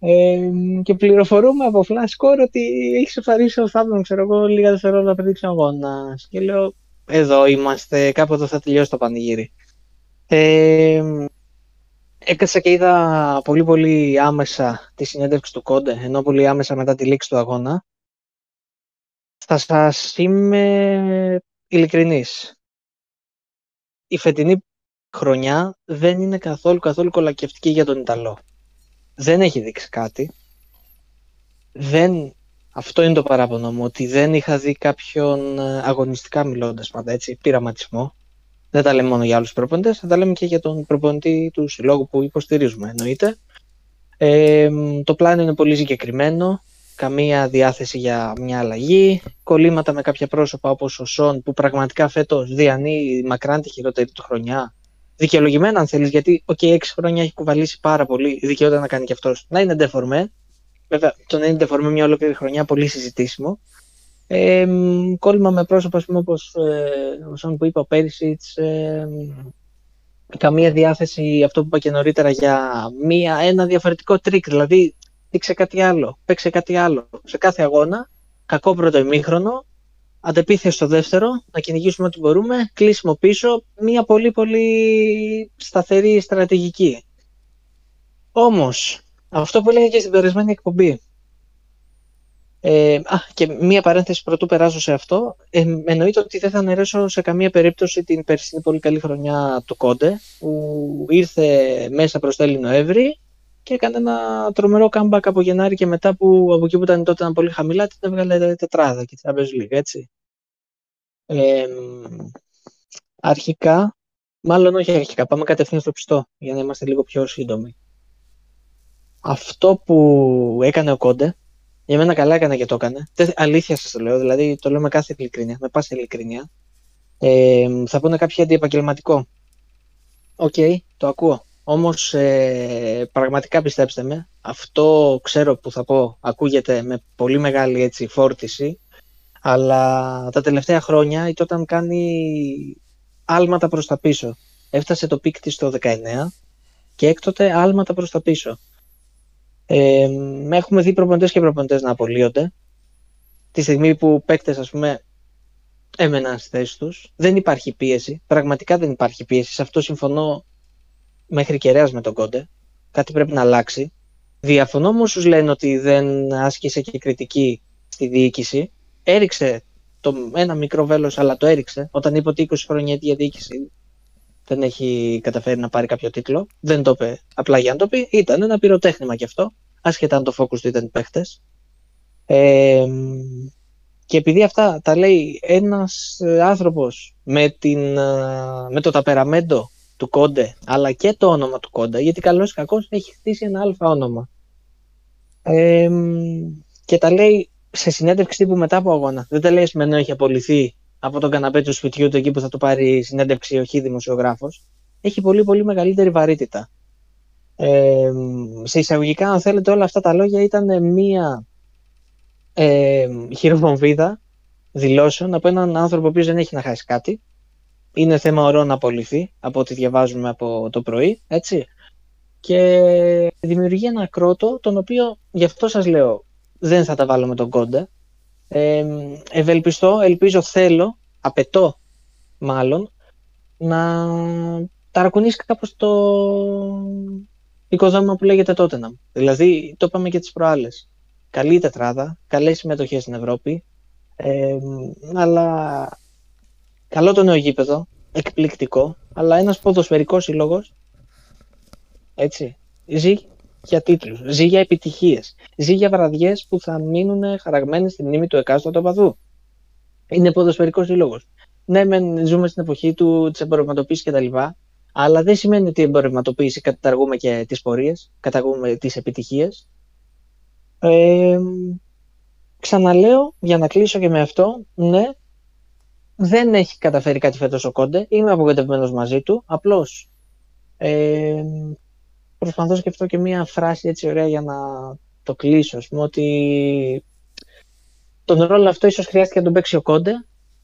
Speaker 2: Ε, και πληροφορούμε από flash score ότι έχεις σοφαρίσει ο Θάμπτον ξέρω εγώ λίγα δευτερόλεπτα πριν ο αγώνας. και λέω εδώ είμαστε κάποτε θα τελειώσει το πανηγύρι. Ε, Έκατσα και είδα πολύ πολύ άμεσα τη συνέντευξη του Κόντε, ενώ πολύ άμεσα μετά τη λήξη του αγώνα. Θα σας είμαι ειλικρινής. Η φετινή χρονιά δεν είναι καθόλου καθόλου κολακευτική για τον Ιταλό. Δεν έχει δείξει κάτι. Δεν... Αυτό είναι το παράπονο μου, ότι δεν είχα δει κάποιον αγωνιστικά μιλώντας πάντα έτσι, πειραματισμό Δεν τα λέμε μόνο για άλλους προπονητές, θα τα λέμε και για τον προπονητή του συλλόγου που υποστηρίζουμε, εννοείται. Ε, το πλάνο είναι πολύ συγκεκριμένο. Καμία διάθεση για μια αλλαγή. Κολλήματα με κάποια πρόσωπα όπως ο Σον που πραγματικά φέτος διανύει μακράν τη χειρότερη του χρονιά. Δικαιολογημένα, αν θέλεις, γιατί okay, έξι χρόνια έχει κουβαλήσει πάρα πολύ. Δικαιότητα να κάνει και αυτός. Να είναι ντεφορμέ. Βέβαια, το να είναι ντεφορμέ μια ολόκληρη χρονιά πολύ συζητήσιμο. Ε, κόλλημα με πρόσωπα, ας πούμε, όπως ε, ο που είπα, ο Πέρισιτς, ε, καμία διάθεση, αυτό που είπα και νωρίτερα, για μία, ένα διαφορετικό τρικ, δηλαδή δείξε κάτι άλλο, παίξε κάτι άλλο. Σε κάθε αγώνα, κακό πρώτο ημίχρονο, αντεπίθεση στο δεύτερο, να κυνηγήσουμε ό,τι μπορούμε, κλείσιμο πίσω, μία πολύ πολύ σταθερή στρατηγική. Όμως, αυτό που έλεγα και στην περασμένη εκπομπή, ε, α, και μία παρένθεση πρωτού περάσω σε αυτό. Ε, εννοείται ότι δεν θα αναιρέσω σε καμία περίπτωση την περσινή πολύ καλή χρονιά του Κόντε, που ήρθε μέσα προς τέλη Νοέμβρη και έκανε ένα τρομερό comeback από Γενάρη και μετά που από εκεί που ήταν τότε ήταν πολύ χαμηλά, την έβγαλε τετράδα και την Champions League, έτσι. Ε, αρχικά, μάλλον όχι αρχικά, πάμε κατευθείαν στο πιστό, για να είμαστε λίγο πιο σύντομοι. Αυτό που έκανε ο Κόντε, για μένα καλά έκανε και το έκανε. Αλήθεια σας το λέω, δηλαδή το λέω με κάθε ειλικρίνεια, με πάσα ειλικρίνεια. Ε, θα πούνε κάποιοι αντιεπαγγελματικό. OK, okay, το ακούω. Όμως ε, πραγματικά πιστέψτε με, αυτό ξέρω που θα πω ακούγεται με πολύ μεγάλη έτσι, φόρτιση, αλλά τα τελευταία χρόνια η όταν κάνει άλματα προς τα πίσω. Έφτασε το peak της το 19 και έκτοτε άλματα προς τα πίσω. Ε, έχουμε δει προπονητές και προπονητές να απολύονται. Τη στιγμή που παίκτες, ας πούμε, έμεναν στις θέσεις τους. Δεν υπάρχει πίεση. Πραγματικά δεν υπάρχει πίεση. Σε αυτό συμφωνώ μέχρι κεραίας με τον Κόντε. Κάτι πρέπει να αλλάξει. Διαφωνώ όμω όσους λένε ότι δεν άσκησε και κριτική στη διοίκηση. Έριξε το, ένα μικρό βέλος, αλλά το έριξε. Όταν είπε ότι 20 χρόνια η διοίκηση δεν έχει καταφέρει να πάρει κάποιο τίτλο. Δεν το είπε απλά για να το πει. Ήταν ένα πυροτέχνημα κι αυτό, άσχετα αν το focus του ήταν οι Ε, και επειδή αυτά τα λέει ένας άνθρωπος με, την, με το ταπεραμέντο του Κόντε, αλλά και το όνομα του Κόντε, γιατί καλώς ή κακώς έχει χτίσει ένα αλφα όνομα. Ε, και τα λέει σε συνέντευξη τύπου μετά από αγώνα. Δεν τα λέει να έχει απολυθεί από τον καναπέ του σπιτιού του εκεί που θα το πάρει συνέντευξη ο χι δημοσιογράφος, έχει πολύ πολύ μεγαλύτερη βαρύτητα. Ε, σε εισαγωγικά, αν θέλετε, όλα αυτά τα λόγια ήταν μία ε, χειροβομβίδα δηλώσεων από έναν άνθρωπο ο οποίος δεν έχει να χάσει κάτι. Είναι θέμα ορών να απολυθεί, από ό,τι διαβάζουμε από το πρωί, έτσι. Και δημιουργεί ένα κρότο, τον οποίο, γι' αυτό σας λέω, δεν θα τα βάλω με τον κόντα, ε, ευελπιστώ, ελπίζω, θέλω, απαιτώ μάλλον, να ταρακουνήσει κάπως το οικοδόμημα που λέγεται Tottenham. Δηλαδή, το είπαμε και τις προάλλες. Καλή τετράδα, καλές συμμετοχές στην Ευρώπη, ε, αλλά καλό το νέο γήπεδο, εκπληκτικό, αλλά ένας ποδοσφαιρικός σύλλογος, έτσι, ζει για τίτλους. Ζει για επιτυχίες. Ζει για βραδιές που θα μείνουν χαραγμένες στη μνήμη του εκάστοτε οπαδού. Είναι ποδοσφαιρικός σύλλογος. Ναι, μεν ζούμε στην εποχή του, της εμπορευματοποίησης κτλ. Αλλά δεν σημαίνει ότι η εμπορευματοποίηση καταργούμε και τις πορείες, καταργούμε τις επιτυχίες. Ε, ξαναλέω, για να κλείσω και με αυτό, ναι, δεν έχει καταφέρει κάτι φέτος ο Κόντε. Είμαι απογοητευμένος μαζί του. Απλώς ε, προσπαθώ να σκεφτώ και μία φράση έτσι ωραία για να το κλείσω. Ας πούμε ότι τον ρόλο αυτό ίσως χρειάστηκε να τον παίξει ο Κόντε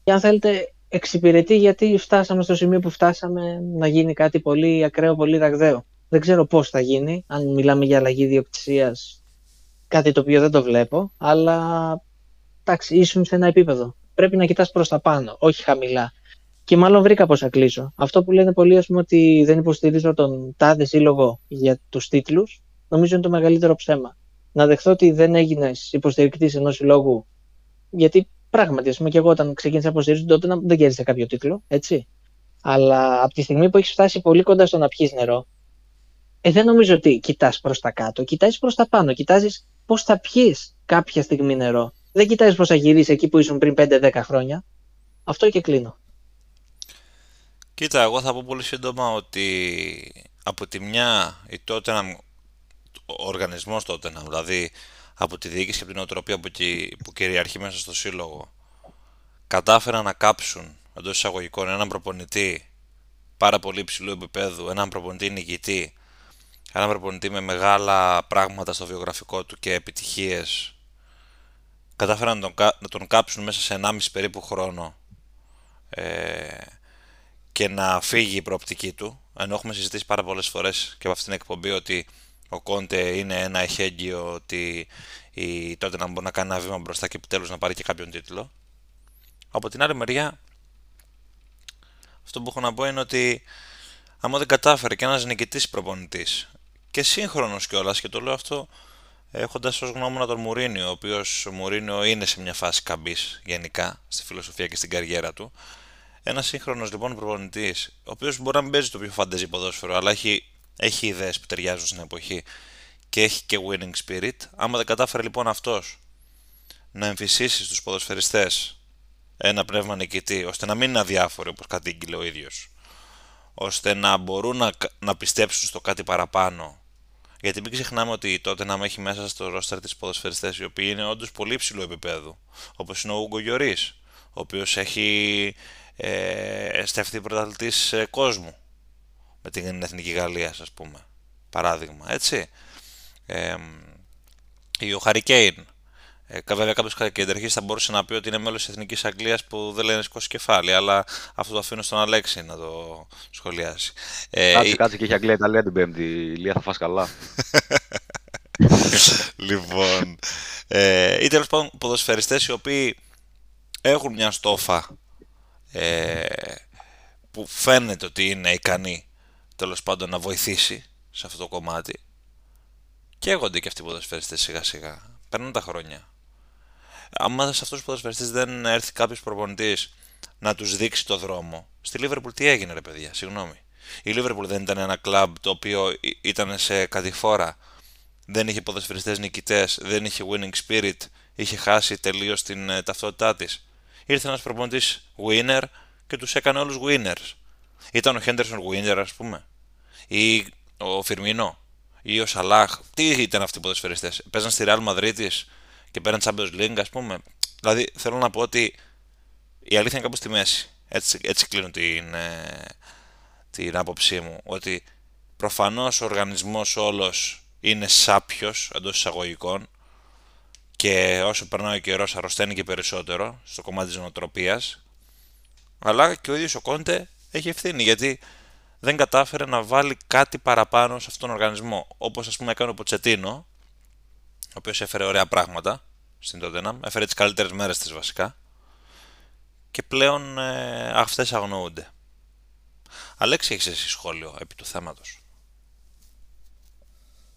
Speaker 2: και αν θέλετε εξυπηρετεί γιατί φτάσαμε στο σημείο που φτάσαμε να γίνει κάτι πολύ ακραίο, πολύ ραγδαίο. Δεν ξέρω πώς θα γίνει, αν μιλάμε για αλλαγή διοκτησίας, κάτι το οποίο δεν το βλέπω, αλλά εντάξει, ήσουν σε ένα επίπεδο. Πρέπει να κοιτάς προς τα πάνω, όχι χαμηλά. Και μάλλον βρήκα πώς θα κλείσω. Αυτό που λένε πολλοί, ας πούμε, ότι δεν υποστηρίζω τον τάδε σύλλογο για τους τίτλους, νομίζω είναι το μεγαλύτερο ψέμα. Να δεχθώ ότι δεν έγινες υποστηρικτής ενός συλλόγου, γιατί πράγματι, ας πούμε, και εγώ όταν ξεκίνησα να υποστηρίζω, τότε δεν κέρδισα κάποιο τίτλο, έτσι. Αλλά από τη στιγμή που έχεις φτάσει πολύ κοντά στο να πιεις νερό, ε, δεν νομίζω ότι κοιτάς προς τα κάτω. Κοιτάζει προς τα πάνω. Κοιτάζεις πώς θα πιεις κάποια στιγμή νερό. Δεν κοιτάζεις πώς θα γυρίσεις εκεί που ήσουν πριν 5-10 χρόνια. Αυτό και κλείνω.
Speaker 1: Κοίτα, εγώ θα πω πολύ σύντομα ότι από τη μια η Tottenham, ο οργανισμός Tottenham, δηλαδή από τη διοίκηση και από την οτροπία που, που κυριαρχεί μέσα στο σύλλογο, κατάφεραν να κάψουν εντός εισαγωγικών έναν προπονητή πάρα πολύ υψηλού επίπεδου, έναν προπονητή νικητή, έναν προπονητή με μεγάλα πράγματα στο βιογραφικό του και επιτυχίες, κατάφεραν να τον, να τον κάψουν μέσα σε 1,5 περίπου χρόνο ε, και να φύγει η προοπτική του, ενώ έχουμε συζητήσει πάρα πολλές φορές και από αυτήν την εκπομπή ότι ο Κόντε είναι ένα εχέγγυο ότι η, τότε να μπορεί να κάνει ένα βήμα μπροστά και επιτέλους να πάρει και κάποιον τίτλο. Από την άλλη μεριά, αυτό που έχω να πω είναι ότι άμα δεν κατάφερε και ένας νικητής προπονητής και σύγχρονος κιόλας και το λέω αυτό έχοντας ως γνώμονα τον Μουρίνιο, ο οποίος ο Μουρίνιο είναι σε μια φάση καμπής γενικά στη φιλοσοφία και στην καριέρα του. Ένας σύγχρονος λοιπόν προπονητής, ο οποίος μπορεί να μην παίζει το πιο φαντεζή ποδόσφαιρο, αλλά έχει, έχει ιδέες που ταιριάζουν στην εποχή και έχει και winning spirit. Άμα δεν κατάφερε λοιπόν αυτός να εμφυσίσει στους ποδοσφαιριστές ένα πνεύμα νικητή, ώστε να μην είναι αδιάφοροι όπως κατήγγειλε ο ίδιος, ώστε να μπορούν να, να πιστέψουν στο κάτι παραπάνω. Γιατί μην ξεχνάμε ότι τότε να έχει μέσα στο ρόστερ της ποδοσφαιριστές οι οποίοι είναι όντως πολύ υψηλού επίπεδου. Όπως είναι ο Ούγκο Γιωρή, ο οποίος έχει ε, στεφτεί πρωταθλητής ε, κόσμου με την Εθνική Γαλλίας, ας πούμε. Παράδειγμα, έτσι. Ε, ή ο Χαρικέιν. Ε, βέβαια, κάποιος κεντρική θα μπορούσε να πει ότι είναι μέλος της Εθνικής Αγγλίας που δεν λένε σηκώσει κεφάλι, αλλά αυτό το αφήνω στον Αλέξη να το σχολιάσει.
Speaker 3: Ε, κάτσε, κάτσε και έχει Αγγλία Ιταλία την Πέμπτη. Η Λία θα φας καλά.
Speaker 1: λοιπόν. Ε, ή τέλος πάντων ποδοσφαιριστές οι οποίοι έχουν μια στόφα ε, που φαίνεται ότι είναι ικανή τέλος πάντων να βοηθήσει σε αυτό το κομμάτι. Και έγονται και αυτοί οι ποδοσφαιριστές σιγά σιγά. Παίρνουν τα χρόνια. Άμα σε αυτούς τους ποδοσφαιριστές δεν έρθει κάποιος προπονητής να τους δείξει το δρόμο. Στη Λίβερπουλ τι έγινε, ρε παιδιά, συγγνώμη. Η Λίβερπουλ δεν ήταν ένα κλαμπ το οποίο ήταν σε κατηφόρα. Δεν είχε ποδοσφαιριστές νικητές, δεν είχε winning spirit, είχε χάσει τελείως την ε, ταυτότητά της. Ήρθε ένας προπονητής winner και τους έκανε όλους winners. Ήταν ο Χέντερσον winner, ας πούμε, ή ο Φιρμίνο, ή ο Σαλάχ. Τι ήταν αυτοί οι ποδοσφαιριστές. Παίζαν στη Real Madrid και πέραν Champions League, ας πούμε. Δηλαδή θέλω να πω ότι η αλήθεια είναι κάπου στη μέση. Έτσι, έτσι κλείνω την, ε, την άποψή μου. Ότι προφανώς ο οργανισμός όλος είναι σάπιος εντός εισαγωγικών και όσο περνάει ο καιρός αρρωσταίνει και περισσότερο στο κομμάτι της νοοτροπίας αλλά και ο ίδιος ο Κόντε έχει ευθύνη γιατί δεν κατάφερε να βάλει κάτι παραπάνω σε αυτόν τον οργανισμό όπως ας πούμε έκανε ο Ποτσετίνο ο οποίος έφερε ωραία πράγματα στην Tottenham, έφερε τις καλύτερες μέρες της βασικά και πλέον ε, αυτές αγνοούνται. Αλέξη, έχεις εσύ σχόλιο επί του θέματος;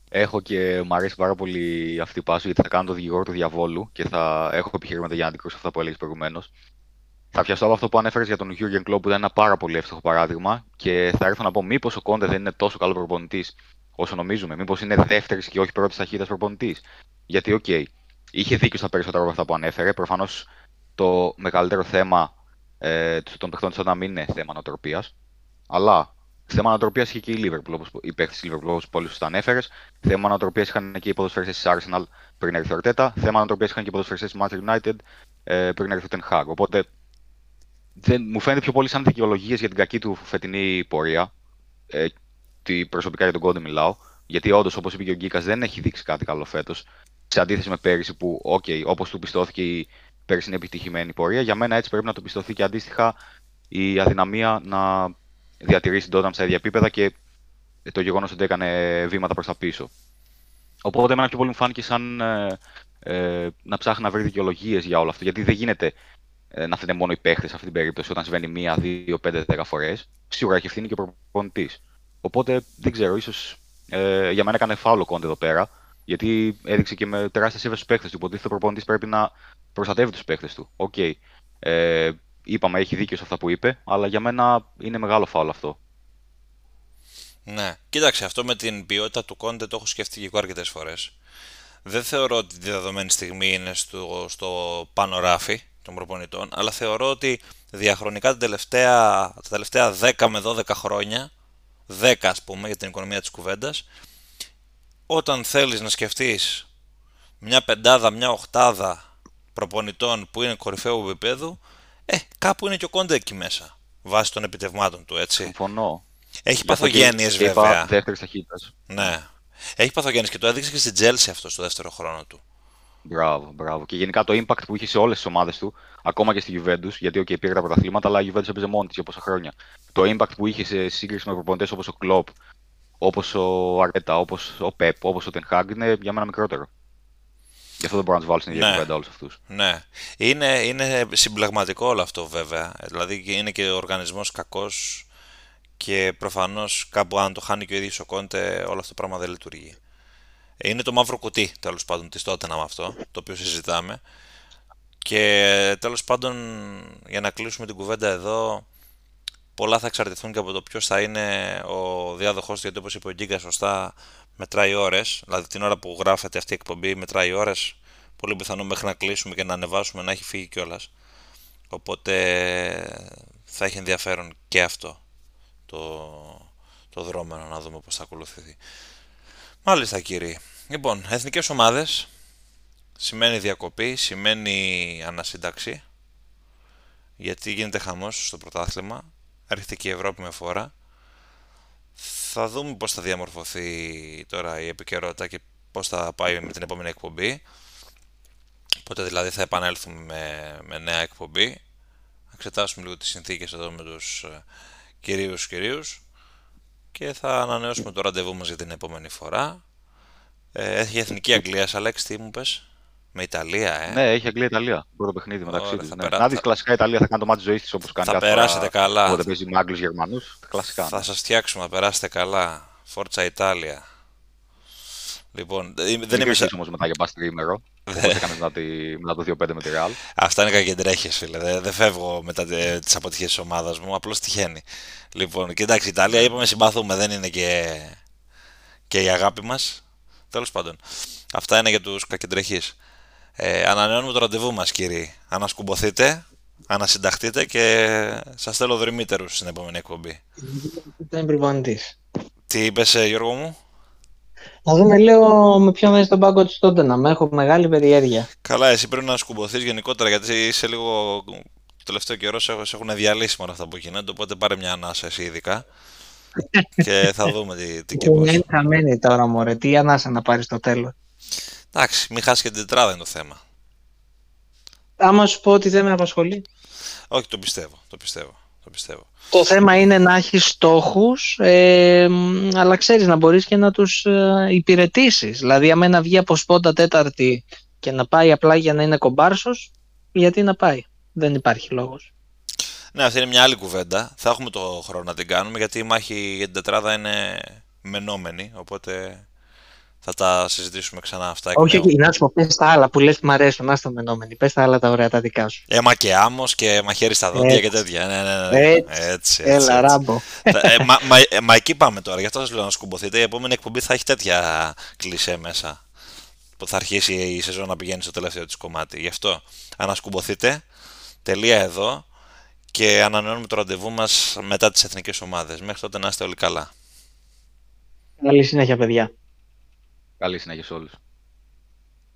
Speaker 3: Έχω και μου αρέσει πάρα πολύ αυτή η πάση γιατί θα κάνω το δικηγόρο του διαβόλου και θα έχω επιχειρήματα για να αντικρούσω αυτά που έλεγες προηγουμένως. Θα πιαστώ από αυτό που ανέφερες για τον Jurgen Klopp που ήταν ένα πάρα πολύ εύστοχο παράδειγμα και θα έρθω να πω μήπως ο Κόντε δεν είναι τόσο καλό προπονητής όσο νομίζουμε. Μήπως είναι δεύτερης και όχι πρώτης ταχύτητας προπονητής. Γιατί, OK, okay, είχε δίκιο στα περισσότερα από αυτά που ανέφερε. Προφανώς το μεγαλύτερο θέμα ε, των παιχτών της όταν είναι θέμα νοοτροπίας. Αλλά θέμα νοοτροπίας είχε και η Liverpool, όπως οι παίχτες της Liverpool, όπως πολύ σωστά ανέφερες. Θέμα νοοτροπίας είχαν και οι ποδοσφαιριστές της Arsenal πριν έρθει ο Αρτέτα. Θέμα νοοτροπίας είχαν και οι ποδοσφαιριστές της Manchester United ε, πριν έρθει ο Ten Hag. Οπότε δεν, μου φαίνεται πιο πολύ σαν δικαιολογίες για την κακή του φετινή πορεία. Ε, τη προσωπικά για τον Κόντε μιλάω. Γιατί όντως, όπως είπε και ο Γκίκας, δεν έχει δείξει κάτι καλό φέτος. Σε αντίθεση με πέρυσι που, OK, όπως του πιστώθηκε η πέρυσι επιτυχημένη πορεία, για μένα έτσι πρέπει να το πιστωθεί και αντίστοιχα η αδυναμία να διατηρήσει τον Τόταμ στα ίδια επίπεδα και το γεγονός ότι έκανε βήματα προς τα πίσω. Οπότε, εμένα πιο πολύ μου φάνηκε σαν ε, ε, να ψάχνει να βρει δικαιολογίες για όλο αυτό. Γιατί δεν γίνεται ε, να φταίνε μόνο οι παίχτες σε αυτή την περίπτωση όταν συμβαίνει μία, δύο, πέντε, δέκα φορές. Σίγουρα έχει ευθύνη και ο προπονητής. Οπότε δεν ξέρω, ίσως ε, για μένα έκανε φάουλ ο Κόντε εδώ πέρα. Γιατί έδειξε και με τεράστια σύμβαση στους παίχτες του. Υποτίθεται ο προπονητής πρέπει να προστατεύει τους παίχτες του. OK. Okay. Ε, είπαμε, έχει δίκιο σε αυτά που είπε, αλλά για μένα είναι μεγάλο φάουλ αυτό.
Speaker 1: Ναι, κοίταξε, αυτό με την ποιότητα του Κόντε το έχω σκεφτεί και εγώ αρκετές φορές. Δεν θεωρώ ότι τη δεδομένη στιγμή είναι στο, στο πάνω ράφι των προπονητών, αλλά θεωρώ ότι διαχρονικά τα τελευταία, τα τελευταία 10 με 12 χρόνια, 10 ας πούμε για την οικονομία της κουβέντας, όταν θέλεις να σκεφτείς μια πεντάδα, μια οχτάδα προπονητών που είναι κορυφαίου επίπεδου, ε, κάπου είναι και ο Κόντε εκεί μέσα, βάσει των επιτευμάτων του, έτσι.
Speaker 3: Συμφωνώ.
Speaker 1: Έχει παθογένειες βέβαια.
Speaker 3: Δεύτερης ταχύτητας.
Speaker 1: Ναι. Έχει παθογένειες και το έδειξε και στην Τζέλση αυτό στο δεύτερο χρόνο του.
Speaker 3: Μπράβο, μπράβο. Και γενικά το impact που είχε σε όλες τις ομάδες του, ακόμα και στη Juventus, γιατί okay, πήρε τα πρωταθλήματα, αλλά η Juventus έπαιζε μόνη της για πόσα χρόνια. Το impact που είχε σε σύγκριση με προπονητές όπως ο Κλοπ, όπως ο Αρέτα, όπως ο Πεπ, όπως ο Τενχάγκ είναι για μένα μικρότερο. Γι' αυτό δεν μπορώ να τους βάλω στην ίδια ναι. κουβέντα όλους αυτούς.
Speaker 1: Ναι. Είναι, είναι συμπλεγματικό όλο αυτό βέβαια. Δηλαδή είναι και ο οργανισμός κακός και προφανώς κάπου αν το χάνει και ο ίδιος ο Κόντε, όλο αυτό το πράγμα δεν λειτουργεί. Είναι το μαύρο κουτί τέλος πάντων της τότε με αυτό, το οποίο συζητάμε. Και τέλος πάντων, για να κλείσουμε την κουβέντα εδώ, πολλά θα εξαρτηθούν και από το ποιος θα είναι ο διάδοχός του, γιατί όπως είπε ο Γκίγκα σωστά, μετράει ώρες. Δηλαδή την ώρα που γράφεται αυτή η εκπομπή, μετράει ώρες. Πολύ πιθανό μέχρι να κλείσουμε και να ανεβάσουμε να έχει φύγει κιόλας. Οπότε θα έχει ενδιαφέρον και αυτό το, το δρόμενο να δούμε πώς θα ακολουθηθεί. Μάλιστα κύριε. Λοιπόν, εθνικές ομάδες. Σημαίνει διακοπή, σημαίνει ανασύνταξη. Γιατί γίνεται χαμός στο πρωτάθλημα. Έρχεται και η Ευρώπη με φορά. Θα δούμε πώς θα διαμορφωθεί τώρα η επικαιρότητα και πώς θα πάει με την επόμενη εκπομπή. Οπότε δηλαδή θα επανέλθουμε με, με νέα εκπομπή. Να εξετάσουμε λίγο τις συνθήκες εδώ με τους ε, κυρίους κυρίους και θα ανανεώσουμε το ραντεβού μας για την επόμενη φορά ε, έχει εθνική Αγγλία, Αλέξη, τι μου πες; Με Ιταλία, ε.
Speaker 3: Ναι, έχει Αγγλία-Ιταλία. Πρώτο παιχνίδι μεταξύ τους. Ναι. Να δεις κλασικά Ιταλία θα κάνει το μάτι ζωής της όπως κάνει.
Speaker 1: Θα περάσετε καλά.
Speaker 3: Όποτε παίζει με Άγγλους Γερμανούς. Κλασικά.
Speaker 1: Θα ναι. σας φτιάξουμε, να περάσετε καλά. Φόρτσα Ιταλία. Λοιπόν,
Speaker 3: δεν, δεν είμαι. όμως μετά για πα τρίμερο. Όπω έκανε μετά, τη, μετά το 2-5 με τη Real.
Speaker 1: Αυτά είναι κακεντρέχε, φίλε. Δεν, δεν φεύγω μετά τις αποτυχίες της ομάδας μου. Απλώς τυχαίνει. Λοιπόν, κοιτάξτε, η Ιταλία είπαμε συμπαθούμε. Δεν είναι και, και η αγάπη μας. Τέλος πάντων. Αυτά είναι για τους κακεντρεχεί. Ε, ανανεώνουμε το ραντεβού μας, κύριοι. Ανασκουμποθείτε, ανασυνταχτείτε και σας θέλω δρυμύτερους στην επόμενη εκπομπή.
Speaker 2: Δεν προπονητή.
Speaker 1: Τι είπες, ε, Γιώργο μου;
Speaker 2: Να δούμε λίγο με ποιον θα τον πάγκο της τότε να έχω μεγάλη περιέργεια.
Speaker 1: Καλά, εσύ πρέπει να σκουμποθεί γενικότερα γιατί είσαι λίγο. Το τελευταίο καιρό σε έχουν διαλύσει μόνο αυτά που γίνεται. Οπότε πάρε μια ανάσα εσύ ειδικά και θα δούμε τι, τι και πώς.
Speaker 2: Είναι χαμένη τώρα, μωρέ. Τι ανάσα να πάρεις στο τέλος.
Speaker 1: Εντάξει, μην χάσεις και την τετράδα είναι το θέμα.
Speaker 2: Άμα σου πω ότι δεν με απασχολεί.
Speaker 1: Όχι, το πιστεύω. Το πιστεύω. Το, πιστεύω.
Speaker 2: το θέμα είναι να έχεις στόχους, ε, αλλά ξέρεις να μπορείς και να τους ε, υπηρετήσεις. Δηλαδή, άμα να βγει από σπόντα τέταρτη και να πάει απλά για να είναι κομπάρσος, γιατί να πάει; Δεν υπάρχει λόγος.
Speaker 1: Ναι, αυτή είναι μια άλλη κουβέντα. Θα έχουμε το χρόνο να την κάνουμε γιατί η μάχη για την τετράδα είναι μενόμενη. Οπότε θα τα συζητήσουμε ξανά αυτά.
Speaker 2: Όχι, όχι, να σου πω, πες τα άλλα που λες που μου αρέσουν, να στο μενόμενη. Πες τα άλλα τα ωραία τα δικά σου.
Speaker 1: Έμα και άμμος και μαχαίρι στα δόντια και τέτοια. Ναι, ναι, ναι.
Speaker 2: Έτσι, έτσι, έλα, έτσι. ράμπο.
Speaker 1: ε, μα, μα, ε, μα, εκεί πάμε τώρα, γι' αυτό σας λέω να σκουμποθείτε. Η επόμενη εκπομπή θα έχει τέτοια κλισέ μέσα. Που θα αρχίσει η σεζόν να πηγαίνει στο τελευταίο της κομμάτι. Γι' αυτό ανασκουμποθείτε. Τελεία εδώ και ανανεώνουμε το ραντεβού μας μετά τις εθνικές ομάδες. Μέχρι τότε να είστε όλοι καλά.
Speaker 2: Καλή συνέχεια παιδιά.
Speaker 3: Καλή συνέχεια σε όλους.